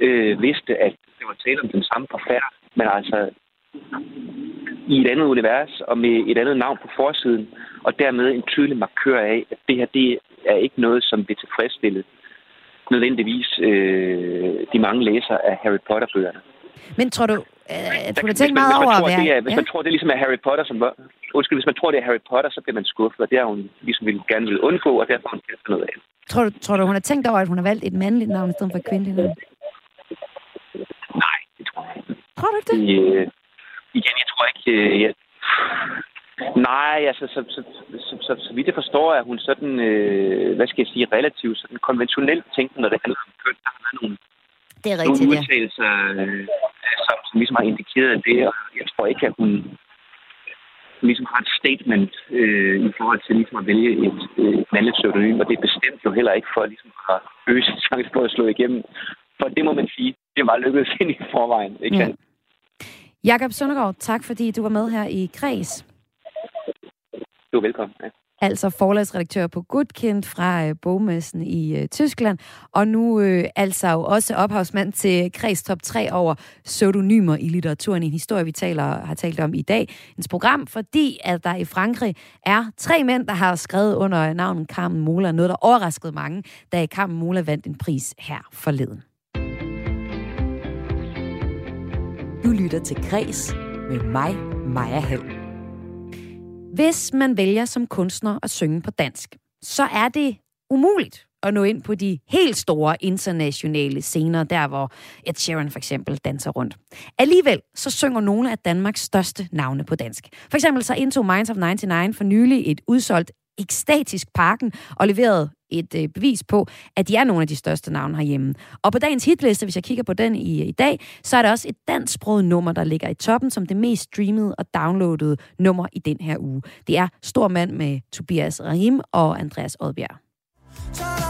øh, vidste, at det var tale om den samme forfatter, men altså i et andet univers og med et andet navn på forsiden, og dermed en tydelig markør af, at det her det er ikke noget, som vil tilfredsstille nødvendigvis øh, de mange læsere af Harry Potter-bøgerne. Men tror du, øh, tænkt man- meget over at tror, være... Det er, hvis man tror, det er ligesom er Harry Potter, som var... Undskyld, hvis man tror, det er Harry Potter, så bliver man skuffet, og det har hun ligesom ville, gerne vil undgå, og derfor har hun kastet noget af. Tror du, tror du, hun har tænkt over, at hun har valgt et mandligt navn i stedet for et kvindeligt navn? Nej, det tror jeg ikke. Tror du ikke det? Øh, igen, jeg tror ikke... Øh, jeg... Nej, altså, så, så, så, så, så vidt jeg forstår, er hun sådan, øh, hvad skal jeg sige, relativt sådan konventionelt tænkende, når det handler om køn. Der har nogle, Det er nogle rigtigt, ja. udtalelser, øh, som, som ligesom har indikeret det, og jeg tror ikke, at hun ligesom har et statement øh, i forhold til ligesom at vælge et, øh, et mandligt pseudonym, og det er bestemt jo heller ikke for ligesom at øge sin chance på at slå igennem. For det må man sige, det var lykkedes ind i forvejen. Ikke Ja. Jakob Søndergaard, tak fordi du var med her i Kreds. Du er velkommen. Ja. altså forlagsredaktør på Gudkind fra øh, bogmessen i øh, Tyskland, og nu øh, altså også ophavsmand til Kreds Top 3 over pseudonymer i litteraturen, en historie, vi taler, har talt om i dag. Et program, fordi at der i Frankrig er tre mænd, der har skrevet under navnet Carmen Mola, noget, der overraskede mange, da Carmen Mola vandt en pris her forleden. Du lytter til Græs med mig, Maja Hall. Hvis man vælger som kunstner at synge på dansk, så er det umuligt at nå ind på de helt store internationale scener, der hvor Ed Sheeran for eksempel danser rundt. Alligevel så synger nogle af Danmarks største navne på dansk. For eksempel så indtog Minds of 99 for nylig et udsolgt ekstatisk parken og leveret et øh, bevis på, at de er nogle af de største navne herhjemme. Og på dagens hitliste, hvis jeg kigger på den i, i dag, så er der også et dansksproget nummer, der ligger i toppen som det mest streamede og downloadede nummer i den her uge. Det er Stor Mand med Tobias Rahim og Andreas Odbjerg.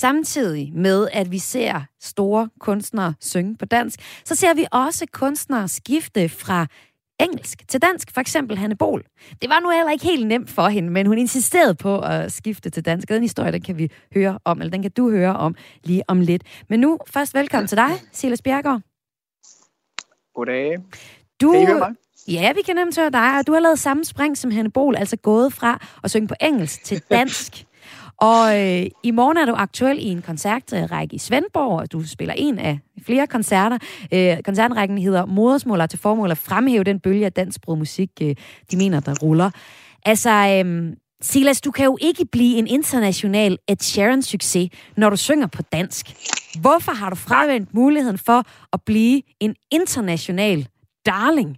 Samtidig med, at vi ser store kunstnere synge på dansk, så ser vi også kunstnere skifte fra engelsk til dansk. For eksempel Hanne Bol. Det var nu heller ikke helt nemt for hende, men hun insisterede på at skifte til dansk. Den historie, den kan vi høre om, eller den kan du høre om lige om lidt. Men nu først velkommen til dig, Silas Bjergaard. Goddag. Du, Kan I høre mig? Ja, vi kan nemt høre dig, og du har lavet samme spring som Hanne Bol, altså gået fra at synge på engelsk til dansk og øh, i morgen er du aktuel i en koncertrække i Svendborg, og du spiller en af flere koncerter. Øh, koncertrækken hedder Modersmåler til formål at fremhæve den bølge af dansksproget musik, øh, de mener, der ruller. Altså, øh, Silas, du kan jo ikke blive en international Ed Sheeran-succes, når du synger på dansk. Hvorfor har du fravendt muligheden for at blive en international darling?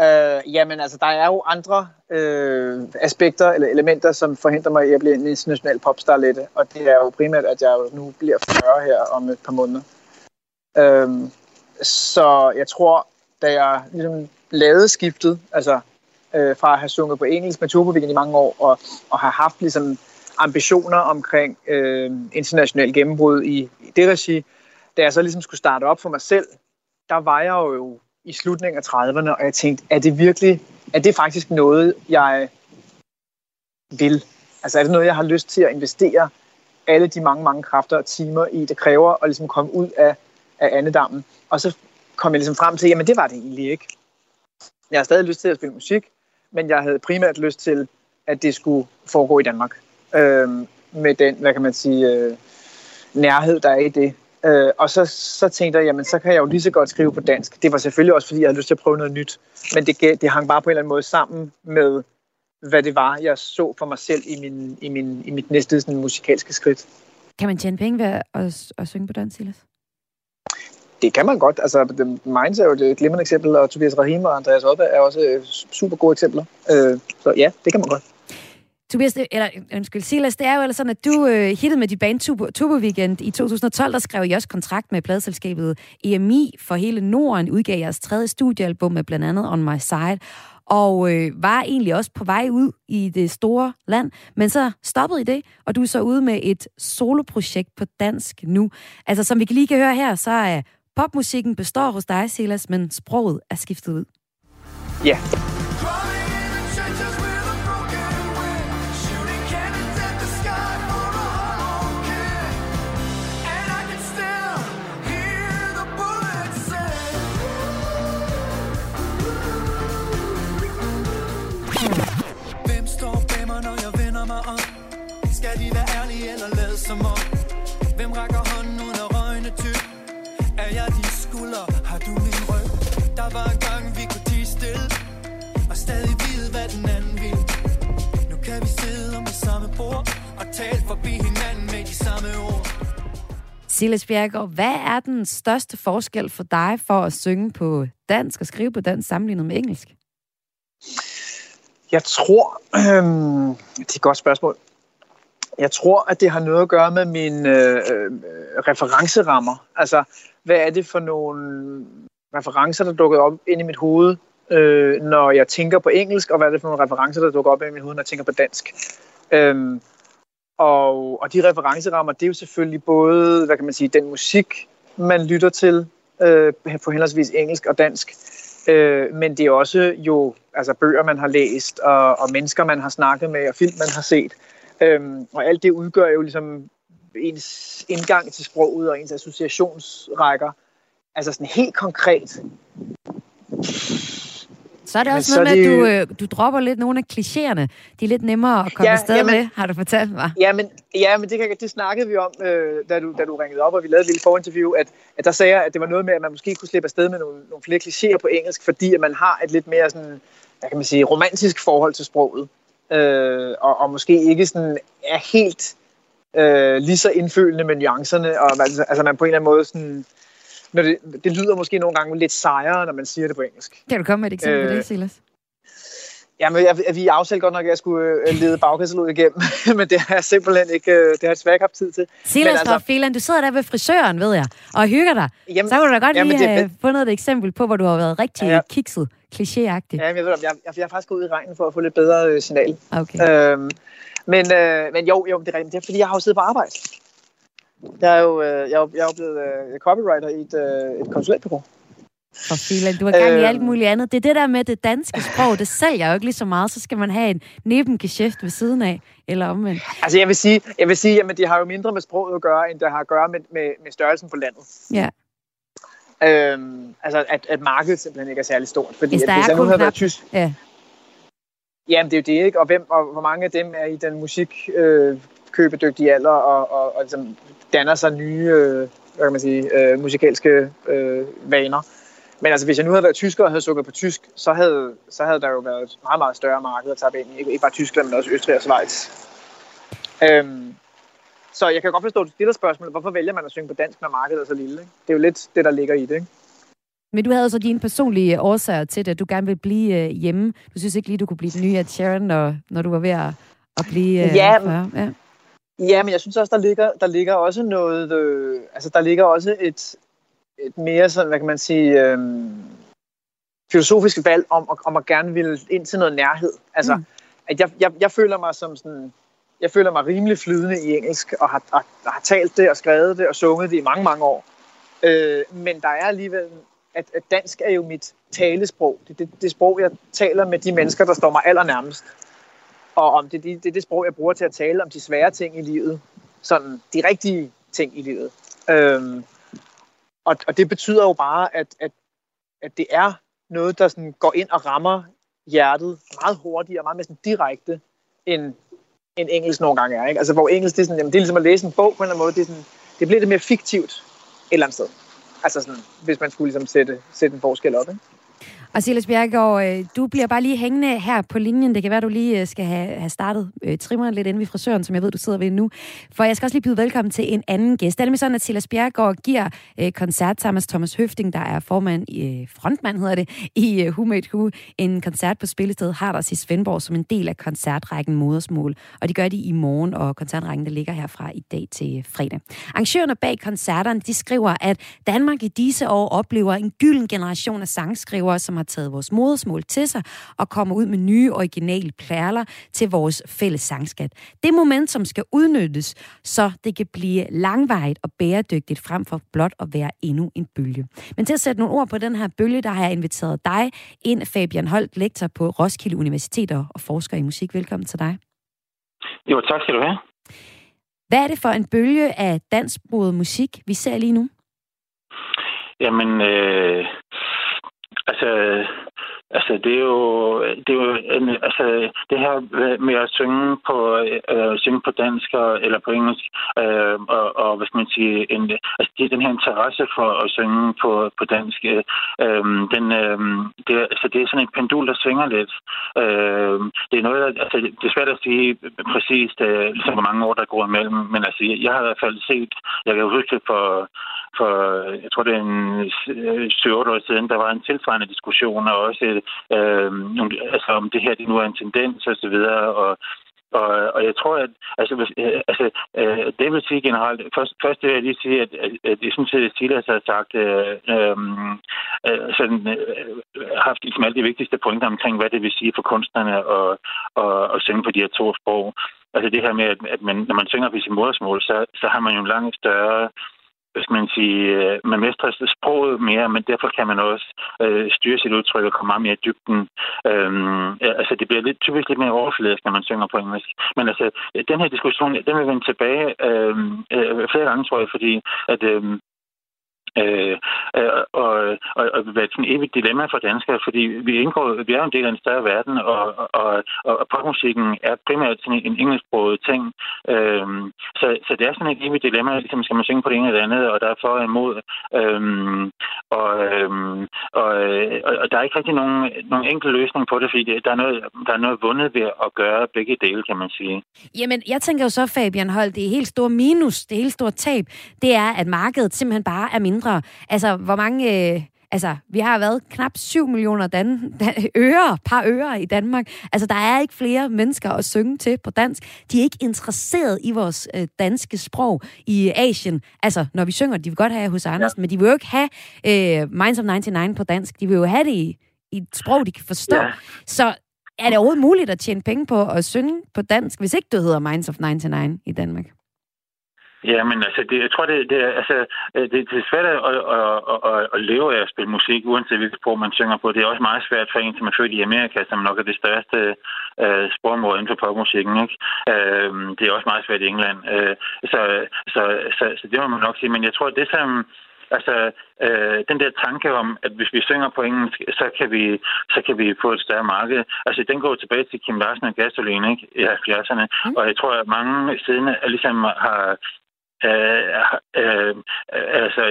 Øh, jamen, altså, der er jo andre øh, aspekter eller elementer, som forhindrer mig i at blive en international popstar lidt. Og det er jo primært, at jeg jo nu bliver 40 her om et par måneder. Øh, så jeg tror, da jeg ligesom lavede skiftet, altså øh, fra at have sunget på engelsk med Turboviken i mange år, og, og have haft ligesom ambitioner omkring øh, international gennembrud i, i det regi, da jeg så ligesom skulle starte op for mig selv, der var jeg jo i slutningen af 30'erne, og jeg tænkte, er det virkelig, er det faktisk noget, jeg vil? Altså er det noget, jeg har lyst til at investere alle de mange, mange kræfter og timer i, det kræver at ligesom komme ud af, af andedammen? Og så kom jeg ligesom frem til, jamen det var det egentlig ikke. Jeg har stadig lyst til at spille musik, men jeg havde primært lyst til, at det skulle foregå i Danmark. Øhm, med den, hvad kan man sige, øh, nærhed, der er i det. Øh, og så, så tænkte jeg, jamen så kan jeg jo lige så godt skrive på dansk. Det var selvfølgelig også, fordi jeg havde lyst til at prøve noget nyt. Men det, det hang bare på en eller anden måde sammen med, hvad det var, jeg så for mig selv i, min, i, min, i mit næste sådan, musikalske skridt. Kan man tjene penge ved at, at, at synge på dansk, Silas? Det kan man godt. Altså, Minds er jo et glimrende eksempel, og Tobias Rahim og Andreas Odberg er også øh, super gode eksempler. Øh, så ja, det kan man godt. Tobias, eller øh, undskyld, Silas, det er jo ellers sådan, at du øh, hittede med dit band Turbo, Turbo Weekend i 2012, der skrev I også kontrakt med pladselskabet EMI for hele Norden, udgav jeres tredje studiealbum med blandt andet On My Side, og øh, var egentlig også på vej ud i det store land, men så stoppede I det, og du er så ude med et soloprojekt på dansk nu. Altså, som vi lige kan høre her, så er popmusikken består hos dig, Silas, men sproget er skiftet ud. Ja, Yeah. De være ærlige eller lade som om? Hvem rækker hånden af røgne tyk? Er jeg de skuldre? Har du min ryg? Der var en gang, vi kunne tige stille Og stadig vide, hvad den anden vil Nu kan vi sidde om det samme bord Og tale forbi hinanden med de samme ord Silas Bjergaard, hvad er den største forskel for dig for at synge på dansk og skrive på dansk sammenlignet med engelsk? Jeg tror, øhm, det er et godt spørgsmål. Jeg tror, at det har noget at gøre med mine øh, øh, referencerammer. Altså, hvad er det for nogle referencer, der dukker op ind i mit hoved, øh, når jeg tænker på engelsk, og hvad er det for nogle referencer, der dukker op ind i mit hoved, når jeg tænker på dansk? Øhm, og, og de referencerammer, det er jo selvfølgelig både, hvad kan man sige, den musik, man lytter til øh, på henholdsvis engelsk og dansk, Øh, men det er også jo altså bøger, man har læst, og, og mennesker, man har snakket med, og film, man har set. Øhm, og alt det udgør jo ligesom ens indgang til sproget og ens associationsrækker. Altså sådan helt konkret. Så er det også så noget med, er at du, øh, du dropper lidt nogle af klichéerne. De er lidt nemmere at komme Ja, afsted jamen- med, har du fortalt mig. Ja, men, ja, men det, kan, det snakkede vi om, øh, da, du, da du ringede op, og vi lavede et lille forinterview, at, at der sagde jeg, at det var noget med, at man måske kunne slippe afsted med nogle, nogle flere klichéer på engelsk, fordi at man har et lidt mere sådan, hvad kan man sige, romantisk forhold til sproget. Øh, og, og måske ikke sådan er helt øh, lige så indfølende med nuancerne, og altså, altså man på en eller anden måde sådan, når det, det lyder måske nogle gange lidt sejere, når man siger det på engelsk. Kan du komme med et eksempel på Øh, det, Silas? Jamen, jeg, jeg, vi aftalte godt nok, at jeg skulle øh, lede bagkataloget igennem, men det har jeg simpelthen ikke, øh, det har jeg desværre ikke haft tid til. Silas altså, Feland, du sidder der ved frisøren, ved jeg, og hygger dig. Jamen, Så kunne du da godt jamen, lige have fundet et eksempel på, hvor du har været rigtig Ja. ja. kikset, klichéagtig. Ja, men jeg, ved, om jeg, jeg, jeg er faktisk gået ud i regnen for at få lidt bedre øh, signal. Okay. Øhm, men, øh, men jo, jo, det er rigtigt. Det er, fordi jeg har jo siddet på arbejde. Jeg er jo, øh, jeg er, jeg er blevet øh, copywriter i et, øh, et konsulentbureau. For Feland, du har gang i Øhm. alt muligt andet. Det er det der med det danske sprog, det sælger jo ikke lige så meget. Så skal man have en nebengeschæft ved siden af, eller omvendt. Altså jeg vil sige, jeg vil sige jamen, det har jo mindre med sproget at gøre, end det har at gøre med, med, med størrelsen på landet. Ja. Øhm, altså at, at markedet simpelthen ikke er særlig stort. Fordi Hvis at der hvis er kun været knap- tysk, Ja. Jamen, det er jo det, ikke? Og, hvem, og hvor mange af dem er i den musik øh, købedygtige alder og, og, og ligesom danner sig nye øh, hvad kan man sige, øh, musikalske øh, vaner. Men altså, hvis jeg nu havde været tysker og havde sukket på tysk, så havde, så havde der jo været et meget, meget større marked at tabe ind i. Ikke, ikke bare Tyskland, men også Østrig og Schweiz. Øhm, så jeg kan godt forstå, at du stiller spørgsmålet, hvorfor vælger man at synge på dansk, når markedet er så lille? Ikke? Det er jo lidt det, der ligger i det. Ikke? Men du havde så dine personlige årsager til det, at du gerne vil blive øh, hjemme. Du synes ikke lige, du kunne blive den nye Ed Sheeran, når, når du var ved at, at blive øh, Ja, 40. Ja. Ja, men jeg synes også, der ligger, der ligger også noget, øh, altså der ligger også et, et mere sådan, hvad kan man sige, øh, filosofisk valg om, om at gerne ville ind til noget nærhed. Altså, mm. at jeg, jeg, jeg føler mig som sådan, jeg føler mig rimelig flydende i engelsk, og har, har, har talt det, og skrevet det, og sunget det i mange, mange år. Øh, men der er alligevel, at, at dansk er jo mit talesprog. Det er det, det sprog, jeg taler med de mennesker, der står mig allernærmest. Og om det, det, det er det sprog, jeg bruger til at tale om de svære ting i livet. Sådan de rigtige ting i livet. Øhm, og, og det betyder jo bare, at, at, at det er noget, der sådan går ind og rammer hjertet meget hurtigere, meget mere sådan direkte, end, end engelsk nogle gange er. Ikke? Altså, hvor engelsk, det er, sådan, jamen, det er ligesom at læse en bog på en eller anden måde. Det, er sådan, det bliver lidt mere fiktivt et eller andet sted. Altså sådan, hvis man skulle ligesom sætte, sætte en forskel op. Ikke? Og Silas Bjergård, øh, du bliver bare lige hængende her på linjen. Det kan være, du lige øh, skal have, have startet øh, trimmeren lidt inde ved frisøren, som jeg ved, du sidder ved nu. For jeg skal også lige byde velkommen til en anden gæst. Det er nemlig sådan, at Silas Bjergård giver øh, koncert sammen med Thomas Høfting, der er formand, øh, frontmand hedder det, i øh, Who Made Who, en koncert på spillestedet Harders i Svendborg, som en del af koncertrækken Modersmål. Og de gør det i morgen, og koncertrækken der ligger herfra i dag til øh, fredag. Arrangørerne bag koncerterne, de skriver, at Danmark i disse år oplever en gylden generation af sangskrivere, som har taget vores modersmål til sig og kommer ud med nye originale perler til vores fælles sangskat. Det momentum skal udnyttes, så det kan blive langvejt og bæredygtigt frem for blot at være endnu en bølge. Men til at sætte nogle ord på den her bølge, der har jeg inviteret dig ind, Fabian Holt, lektor på Roskilde Universitet og forsker i musik. Velkommen til dig. Jo, tak skal du have. Hvad er det for en bølge af dansksproget musik, vi ser lige nu? Jamen, øh, altså, altså, det er jo, det er jo en, altså, det her med at synge på, øh, synge på dansk og- eller på engelsk, øh, og, og, hvad skal man sige, en, altså, det er den her interesse for at synge på, på dansk, øh, øh den, øh, det, altså, det er sådan et pendul, der svinger lidt. Øh, det er noget, altså, det er svært at sige præcist, øh, ligesom hvor mange år, der går imellem, men altså, jeg, har i hvert fald set, jeg kan huske det for, for, jeg tror det er en øh, 7 år siden, der var en tilsvarende diskussion, og også øh, altså, om det her det nu er en tendens og så videre, og og, og jeg tror, at altså, øh, altså, øh, det vil sige generelt, først, først vil jeg lige sige, at, at, at jeg synes, at Silas har sagt, øh, øhm, øh, sådan, øh, haft ligesom alle de vigtigste pointer omkring, hvad det vil sige for kunstnerne at, at, at synge på de her to sprog. Altså det her med, at, at man, når man synger på sin modersmål, så, så har man jo en langt større øh, skal man sige, øh, man mestrer sproget mere, men derfor kan man også øh, styre sit udtryk og komme meget mere i dybden. Øhm, altså, det bliver lidt, typisk lidt mere overfladisk, når man synger på engelsk. Men altså, den her diskussion, den vil vende tilbage øh, øh, flere gange, tror jeg, fordi at øh, Øh, øh, og, og, og været sådan et evigt dilemma for danskere, fordi vi indgår, vi er jo en del af en større verden, og, og, og, og popmusikken er primært sådan en engelsksproget ting. Øh, så, så det er sådan et evigt dilemma, ligesom skal man synge på det ene eller det andet, og der er for og imod. Øh, og, øh, og, og, og der er ikke rigtig nogen, nogen enkel løsning på det, fordi det, der, er noget, der er noget vundet ved at gøre begge dele, kan man sige. Jamen, jeg tænker jo så, Fabian Holt, det er helt store minus, det er helt store tab, det er, at markedet simpelthen bare er mindre. Altså, hvor mange... Øh Altså, vi har været knap 7 millioner dan- øre, par øre i Danmark. Altså, der er ikke flere mennesker at synge til på dansk. De er ikke interesseret i vores øh, danske sprog i Asien. Altså, når vi synger, de vil godt have hos Andersen, ja. men de vil jo ikke have øh, Minds of 99 på dansk. De vil jo have det i, i et sprog, de kan forstå. Ja. Så er det overhovedet muligt at tjene penge på at synge på dansk, hvis ikke du hedder Minds of 99 i Danmark? Ja, men altså, det, jeg tror, det, det, er, altså, øh, det, det er svært at, at, at, at leve af at spille musik, uanset hvilket sprog man synger på. Det er også meget svært for en, som er født i Amerika, som nok er det største uh, sprogområde inden for popmusikken. Ikke? Uh, det er også meget svært i England. Uh, så, så, så, så det må man nok sige. Men jeg tror, det som... Altså, øh, den der tanke om, at hvis vi synger på engelsk, så kan vi, så kan vi få et større marked. Altså, den går tilbage til Kim Larsen og Gasoline ikke? i 70'erne. Mm. Og jeg tror, at mange siden ligesom har Øh, øh, øh, altså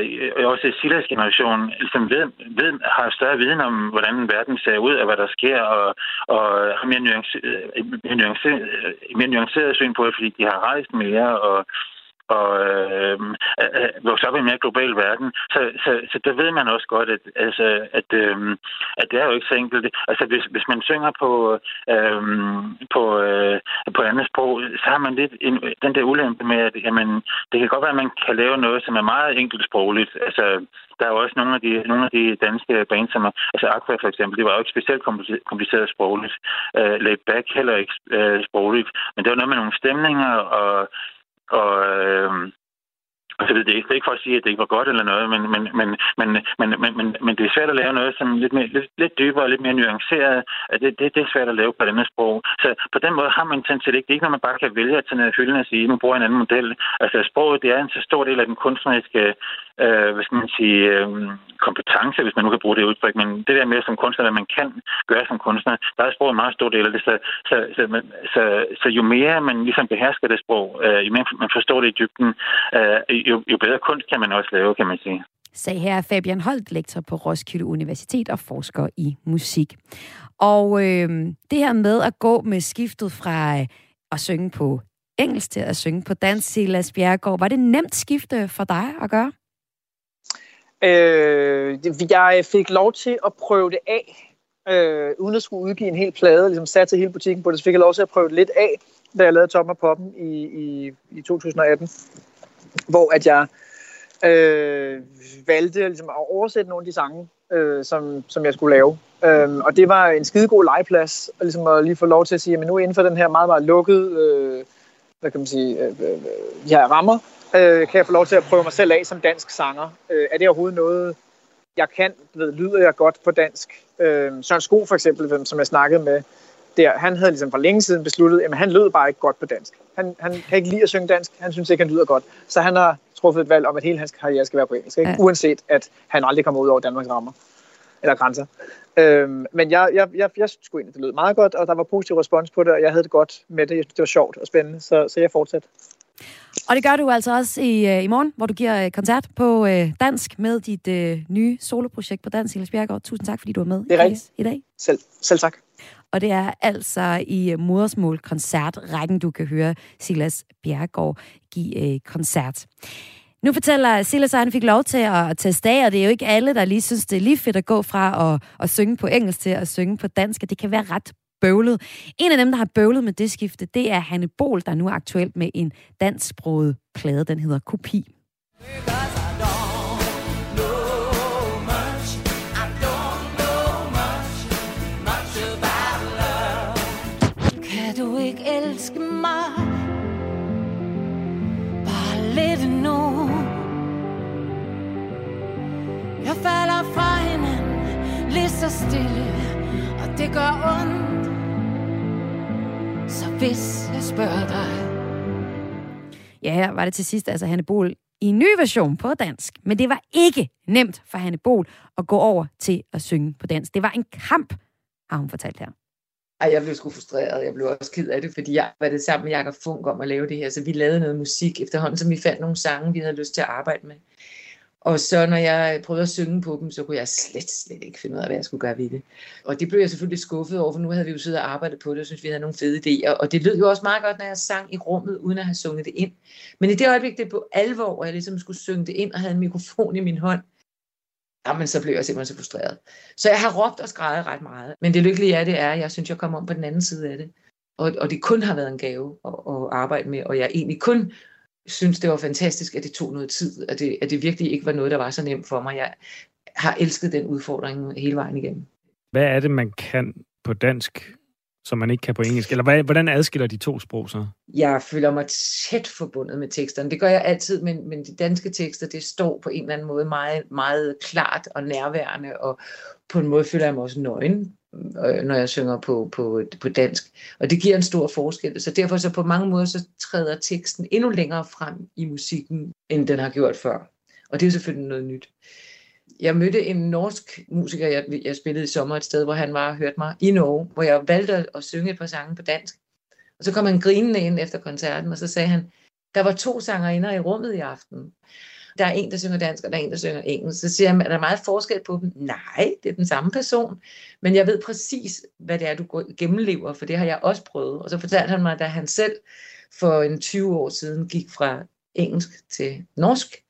også Silas generation ligesom ved, ved, har større viden om, hvordan verden ser ud, og hvad der sker, og, og har mere nuanceret, øh, mere, nuanceret, øh, mere nuanceret syn på det, fordi de har rejst mere, og og øhm, øh, øh, vokse op i en mere global verden, så, så, så der ved man også godt, at, altså, at, øh, at det er jo ikke så enkelt. Altså, hvis, hvis man synger på, øh, på, øh, på andet sprog, så har man lidt en, den der ulempe med, at jamen, det kan godt være, at man kan lave noget, som er meget enkelt sprogligt. Altså, der er jo også nogle af de, nogle af de danske bands, som er, altså Aqua for eksempel, det var jo ikke specielt kompliceret sprogligt. Øh, uh, Laid Back heller ikke uh, sprogligt, men det var noget med nogle stemninger og og, øh, så det, det, er ikke for at sige, at det ikke var godt eller noget, men, men, men, men, men, men, men, men det er svært at lave noget, som lidt, mere, lidt, lidt dybere og lidt mere nuanceret. Det, det, det er svært at lave på denne sprog. Så på den måde har man sådan set ikke. Det er ikke noget, man bare kan vælge at tage ned i hylden og sige, nu bruger en anden model. Altså, sproget det er en så stor del af den kunstneriske øh, hvad skal man sige, øh, kompetence, hvis man nu kan bruge det udtryk. Men det der med som kunstner, hvad man kan gøre som kunstner, der er sproget en meget stor del af det. Så, så, så, så, så jo mere man ligesom behersker det sprog, øh, jo mere man forstår det i dybden, øh, jo, jo bedre kunst kan man også lave, kan man sige. Sag her Fabian Holt, lektor på Roskilde Universitet og forsker i musik. Og øh, det her med at gå med skiftet fra øh, at synge på engelsk til at synge på dansk, Silas Bjergård, var det nemt skifte for dig at gøre? Øh, jeg fik lov til at prøve det af, øh, uden at skulle udgive en hel plade, ligesom sat til hele butikken på det, så fik jeg lov til at prøve det lidt af, da jeg lavede Tom og Poppen i, i, i 2018, hvor at jeg øh, valgte ligesom, at oversætte nogle af de sange, øh, som, som jeg skulle lave. Øh, og det var en skidegod legeplads, og ligesom at lige få lov til at sige, at nu inden for den her meget, meget lukkede, øh, hvad kan man sige, øh, øh, øh de her rammer, øh, kan jeg få lov til at prøve mig selv af som dansk sanger. Øh, er det overhovedet noget, jeg kan? Ved, lyder jeg godt på dansk? Øh, Søren Sko for eksempel, som jeg snakkede med, der, han havde ligesom for længe siden besluttet, at han lød bare ikke godt på dansk. Han, han kan ikke lide at synge dansk, han synes ikke, han lyder godt. Så han har truffet et valg om, at hele hans karriere skal være på engelsk, ikke? Ja. uanset at han aldrig kommer ud over Danmarks rammer eller grænser. Øhm, men jeg, jeg, jeg, jeg synes egentlig, det lød meget godt, og der var positiv respons på det, og jeg havde det godt med det. Det var sjovt og spændende, så, så jeg fortsætter. Og det gør du altså også i, øh, i morgen, hvor du giver øh, koncert på øh, dansk med dit øh, nye soloprojekt på dansk. Silas Bjergård, tusind tak, fordi du er med det er rigtigt. i dag. Selv, selv tak. Og det er altså i øh, modersmål koncertrækken, du kan høre Silas Bjergård give øh, koncert. Nu fortæller Silas, at han fik lov til at teste af, og det er jo ikke alle, der lige synes, det er lige fedt at gå fra at, at synge på engelsk til at synge på dansk, og det kan være ret bøvlet. En af dem, der har bøvlet med det skifte, det er Hanne Bol, der nu er aktuelt med en dansksproget plade. Den hedder Kopi. Kan du ikke elske mig? Bare lidt nu. Jeg falder fra hinanden lige så stille, og det gør ondt. Så hvis jeg spørger dig... Ja, her var det til sidst altså Hanne Bol i en ny version på dansk. Men det var ikke nemt for Hanne Bol at gå over til at synge på dansk. Det var en kamp, har hun fortalt her. Ej, jeg blev sgu frustreret. Jeg blev også ked af det, fordi jeg var det sammen med Jakob Funk om at lave det her. Så vi lavede noget musik efterhånden, som vi fandt nogle sange, vi havde lyst til at arbejde med. Og så når jeg prøvede at synge på dem, så kunne jeg slet, slet ikke finde ud af, hvad jeg skulle gøre ved det. Og det blev jeg selvfølgelig skuffet over, for nu havde vi jo siddet og arbejdet på det, og synes vi havde nogle fede idéer. Og det lød jo også meget godt, når jeg sang i rummet, uden at have sunget det ind. Men i det øjeblik, det på alvor, hvor jeg ligesom skulle synge det ind og havde en mikrofon i min hånd, jamen så blev jeg simpelthen så frustreret. Så jeg har råbt og skrevet ret meget. Men det lykkelige er, det er, at jeg synes, jeg kommer om på den anden side af det. Og, og det kun har været en gave at, at arbejde med, og jeg egentlig kun synes, det var fantastisk, at det tog noget tid, at det, at det virkelig ikke var noget, der var så nemt for mig. Jeg har elsket den udfordring hele vejen igennem. Hvad er det, man kan på dansk, som man ikke kan på engelsk? Eller hvordan adskiller de to sprog så? Jeg føler mig tæt forbundet med teksterne. Det gør jeg altid, men, men de danske tekster, det står på en eller anden måde meget, meget klart og nærværende, og på en måde føler jeg mig også nøgen øh, når jeg synger på, på, på dansk. Og det giver en stor forskel. Så derfor så på mange måder så træder teksten endnu længere frem i musikken, end den har gjort før. Og det er selvfølgelig noget nyt. Jeg mødte en norsk musiker, jeg, jeg spillede i sommer et sted, hvor han var og hørte mig i Norge, hvor jeg valgte at synge et par sange på dansk. Og så kom han grinende ind efter koncerten, og så sagde han, der var to sangerinder i rummet i aften. Der er en, der synger dansk, og der er en, der synger engelsk. Så siger han, er der meget forskel på dem? Nej, det er den samme person. Men jeg ved præcis, hvad det er, du gennemlever, for det har jeg også prøvet. Og så fortalte han mig, da han selv for en 20 år siden gik fra engelsk til norsk,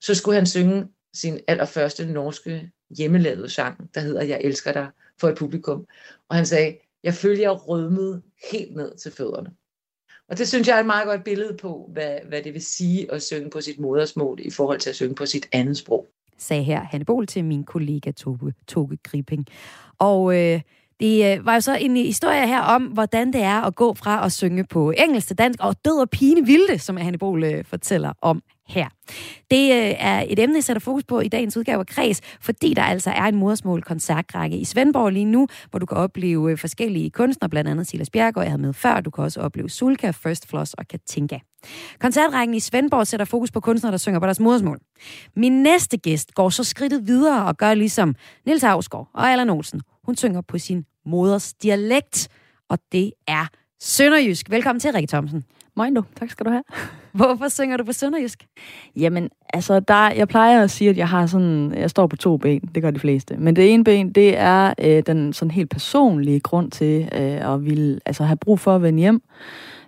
så skulle han synge sin allerførste norske hjemmelavede sang, der hedder Jeg elsker dig, for et publikum. Og han sagde, jeg følte, jeg rødmede helt ned til fødderne. Og det synes jeg er et meget godt billede på, hvad, hvad det vil sige at synge på sit modersmål i forhold til at synge på sit andet sprog. Sagde her Hanne Bol til min kollega Toge, Toge Gripping. Og øh, det øh, var jo så en historie her om, hvordan det er at gå fra at synge på engelsk til dansk, og død og pine vilde, som Hanne Bol øh, fortæller om her. Det øh, er et emne, jeg sætter fokus på i dagens udgave af Kreds, fordi der altså er en modersmål koncertrække i Svendborg lige nu, hvor du kan opleve øh, forskellige kunstnere, blandt andet Silas Bjerg, og jeg havde med før. Du kan også opleve Sulka, First Floss og Katinka. Koncertrækken i Svendborg sætter fokus på kunstnere, der synger på deres modersmål. Min næste gæst går så skridtet videre og gør ligesom Nils Havsgaard og Allan Olsen. Hun synger på sin moders dialekt, og det er Sønderjysk. Velkommen til, Rikke Thomsen. Moin du. Tak skal du have. Hvorfor synger du på sønderjysk? Jamen, altså, der, jeg plejer at sige, at jeg har sådan, jeg står på to ben. Det gør de fleste. Men det ene ben, det er øh, den sådan helt personlige grund til øh, at ville, altså, have brug for at vende hjem.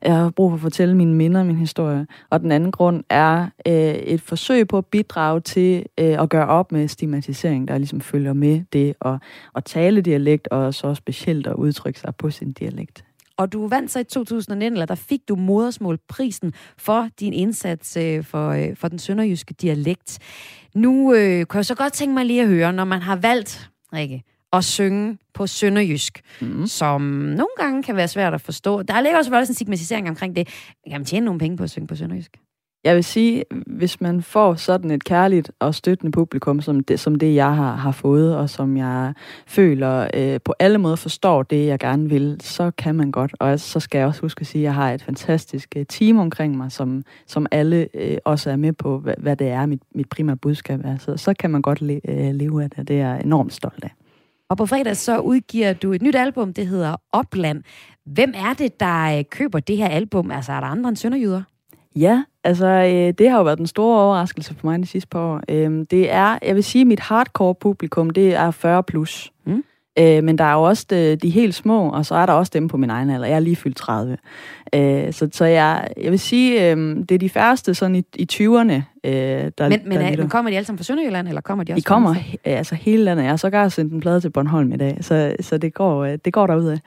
Jeg har brug for at fortælle mine minder og min historie. Og den anden grund er øh, et forsøg på at bidrage til øh, at gøre op med stigmatisering, der ligesom følger med det at, at tale dialekt, og så specielt at udtrykke sig på sin dialekt. Og du vandt så i 2019, eller der fik du modersmålprisen for din indsats øh, for, øh, for den sønderjyske dialekt. Nu øh, kan jeg så godt tænke mig lige at høre, når man har valgt, Rikke, at synge på sønderjysk, mm. som nogle gange kan være svært at forstå. Der ligger også også en stigmatisering omkring det. Kan man tjene nogle penge på at synge på sønderjysk? Jeg vil sige, hvis man får sådan et kærligt og støttende publikum, som det, som det jeg har, har fået, og som jeg føler øh, på alle måder forstår det, jeg gerne vil, så kan man godt. Og så skal jeg også huske at sige, at jeg har et fantastisk øh, team omkring mig, som, som alle øh, også er med på, hvad, hvad det er, mit, mit primære budskab er. Så, så kan man godt le, øh, leve af det, det er jeg enormt stolt af. Og på fredag så udgiver du et nyt album, det hedder Opland. Hvem er det, der øh, køber det her album? Altså er der andre end sønderjyder? Ja, altså øh, det har jo været den store overraskelse for mig de sidste par år. Øh, det er, jeg vil sige, mit hardcore publikum, det er 40 plus. Mm. Øh, men der er jo også de, de helt små, og så er der også dem på min egen alder. Jeg er lige fyldt 30. Øh, så så jeg, jeg vil sige, øh, det er de færreste sådan i, i 20'erne, øh, der Men, men, der men kommer de alle sammen fra Sønderjylland, eller kommer de også De kommer altså hele landet. Jeg har sågar sendt en plade til Bornholm i dag, så, så det, går, øh, det går derudad.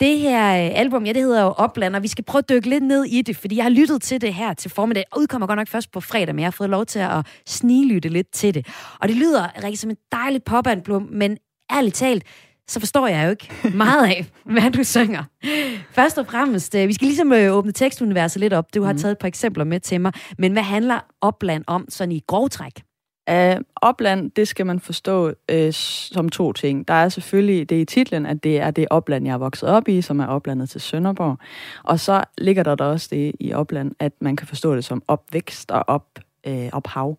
Det her øh, album, ja, det hedder jo Opland, og vi skal prøve at dykke lidt ned i det, fordi jeg har lyttet til det her til formiddag, og udkommer godt nok først på fredag, men jeg har fået lov til at snilytte lidt til det. Og det lyder rigtig som et dejligt popalbum, men ærligt talt, så forstår jeg jo ikke meget af, hvad du synger. Først og fremmest, øh, vi skal ligesom øh, åbne tekstuniverset lidt op. Du har mm. taget et par eksempler med til mig, men hvad handler Opland om sådan i grovtræk? Uh, opland, det skal man forstå uh, som to ting. Der er selvfølgelig det i titlen, at det er det opland, jeg er vokset op i, som er oplandet til Sønderborg. Og så ligger der da også det i opland, at man kan forstå det som opvækst og op, øh, ophav.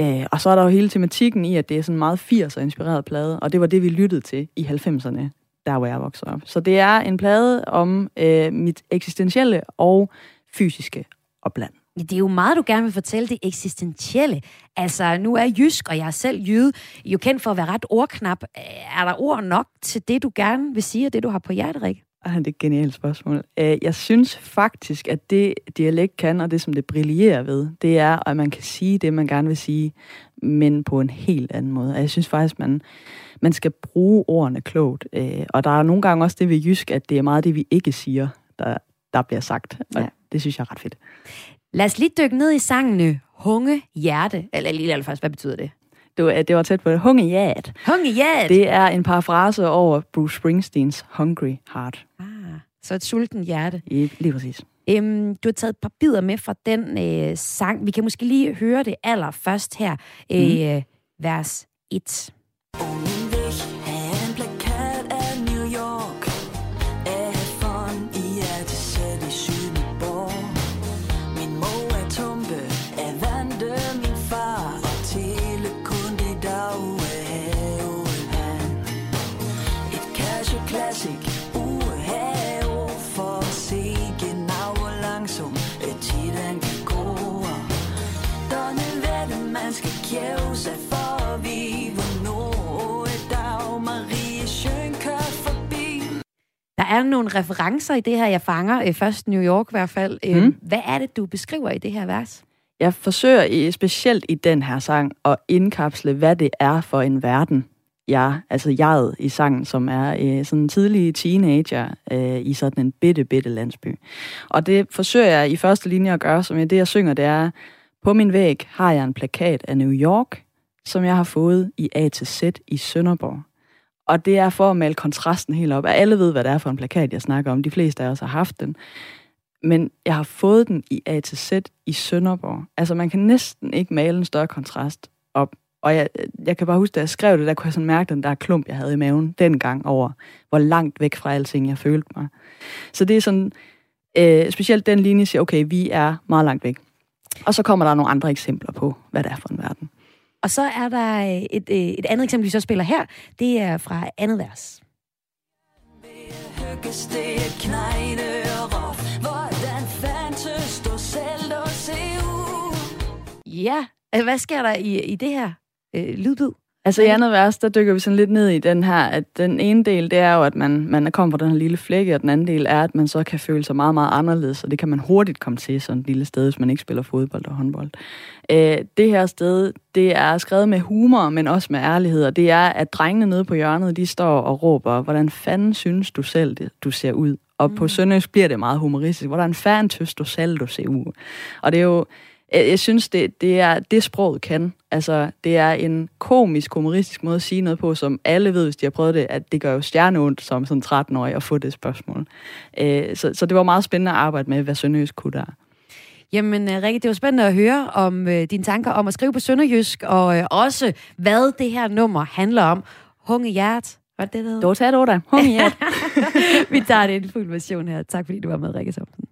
Øh, og så er der jo hele tematikken i, at det er sådan meget 80'er inspireret plade, og det var det, vi lyttede til i 90'erne, der hvor jeg voksede op. Så det er en plade om øh, mit eksistentielle og fysiske opland. Det er jo meget, du gerne vil fortælle det eksistentielle. Altså, nu er jysk, og jeg er selv jyde, jo kendt for at være ret ordknap. Er der ord nok til det, du gerne vil sige, og det, du har på hjertet, Rik? Ah, det er et genialt spørgsmål. Øh, Jeg synes faktisk, at det dialekt kan, og det som det brillerer ved, det er, at man kan sige det, man gerne vil sige, men på en helt anden måde. Og jeg synes faktisk, man, man skal bruge ordene klogt. Øh, Og der er nogle gange også det ved jysk, at det er meget det, vi ikke siger, der, der bliver sagt. Og Ja. Det synes jeg er ret fedt. Lad os lige dykke ned i sangene Hunge Hjerte. Eller lige eller først, hvad betyder det? Det var, det var tæt på det. Hungejat. Hungejat! Det er en parafrase over Bruce Springsteens Hungry Heart. Ah, så et sulten hjerte. I, lige præcis. Øhm, du har taget et par bidder med fra den øh, sang. Vi kan måske lige høre det allerførst her. Øh, Mhm. Vers 1. er nogle referencer i det her, jeg fanger. Øh, først New York i hvert fald. Øh, Mm. Hvad er det, du beskriver i det her vers? Jeg forsøger i, specielt i den her sang at indkapsle, hvad det er for en verden, jeg, altså jeget i sangen, som er øh, sådan en tidlig teenager øh, i sådan en bitte, bitte landsby. Og det forsøger jeg i første linje at gøre, som jeg, det jeg synger, det er, på min væg har jeg en plakat af New York, som jeg har fået i A til Z i Sønderborg. Og det er for at male kontrasten helt op. Alle ved, hvad det er for en plakat, jeg snakker om. De fleste af os har haft den. Men jeg har fået den i A til Z i Sønderborg. Altså, man kan næsten ikke male en større kontrast op. Og jeg, jeg kan bare huske, da jeg skrev det, der kunne jeg sådan mærke den der klump, jeg havde i maven dengang over, hvor langt væk fra alting jeg følte mig. Så det er sådan, øh, specielt den linje siger, okay, vi er meget langt væk. Og så kommer der nogle andre eksempler på, hvad det er for en verden. Og så er der øh, et, øh, et andet eksempel, vi så spiller her. Det er fra andet vers. Knejne og Hvordan fandtes du selv at se ud? Ja, hvad sker der i, i det her øh, lydbid? Altså i andet vers, der dykker vi sådan lidt ned i den her, at den ene del, det er jo, at man, man kommer fra den her lille flække, og den anden del er, at man så kan føle sig meget, meget anderledes, og det kan man hurtigt komme til sådan et lille sted, hvis man ikke spiller fodbold og håndbold. Øh, det her sted, det er skrevet med humor, men også med ærlighed, og det er, at drengene nede på hjørnet, de står og råber, hvordan fanden synes du selv, det, du ser ud? Og på sønderjysk bliver det meget humoristisk. Hvordan fanden synes du selv, du ser ud? Og det er jo, jeg jeg synes, det, det er det sproget kan. Altså, det er en komisk, humoristisk måde at sige noget på, som alle ved, hvis de har prøvet det, at det gør jo stjerneondt som sådan 13-årig at få det spørgsmål. Øh, så, så det var meget spændende at arbejde med, hvad Sønderjysk kunne der. Jamen, øh, Rikke, det var spændende at høre om øh, dine tanker om at skrive på Sønderjysk, og øh, også, hvad det her nummer handler om. Hunge Hjert. Hvad er det, det hedder? Dog tager det Hunge Hjert. Vi tager det i en fuld version her. Tak fordi du var med, Rikke Thomsen.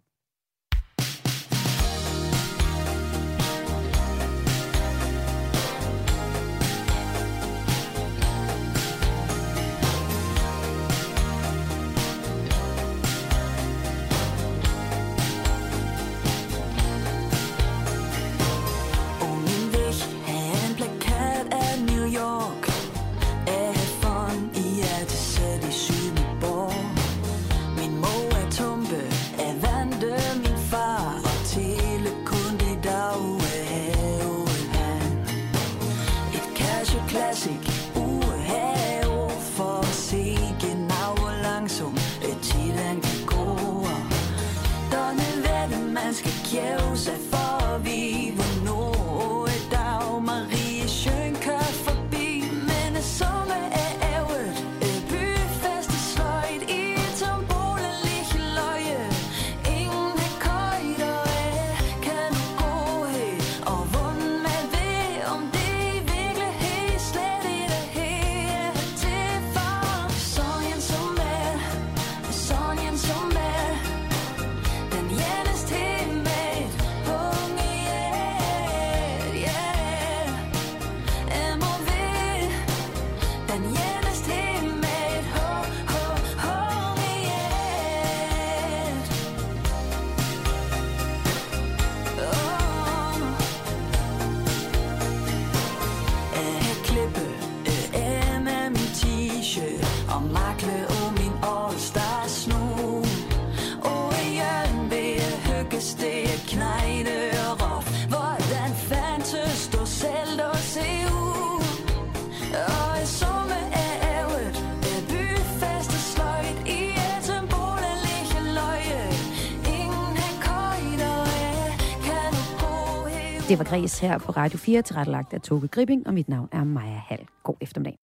Græs her på Radio 4, tilrettelagt af Toge Gripping, og mit navn er Maja Hall. God eftermiddag.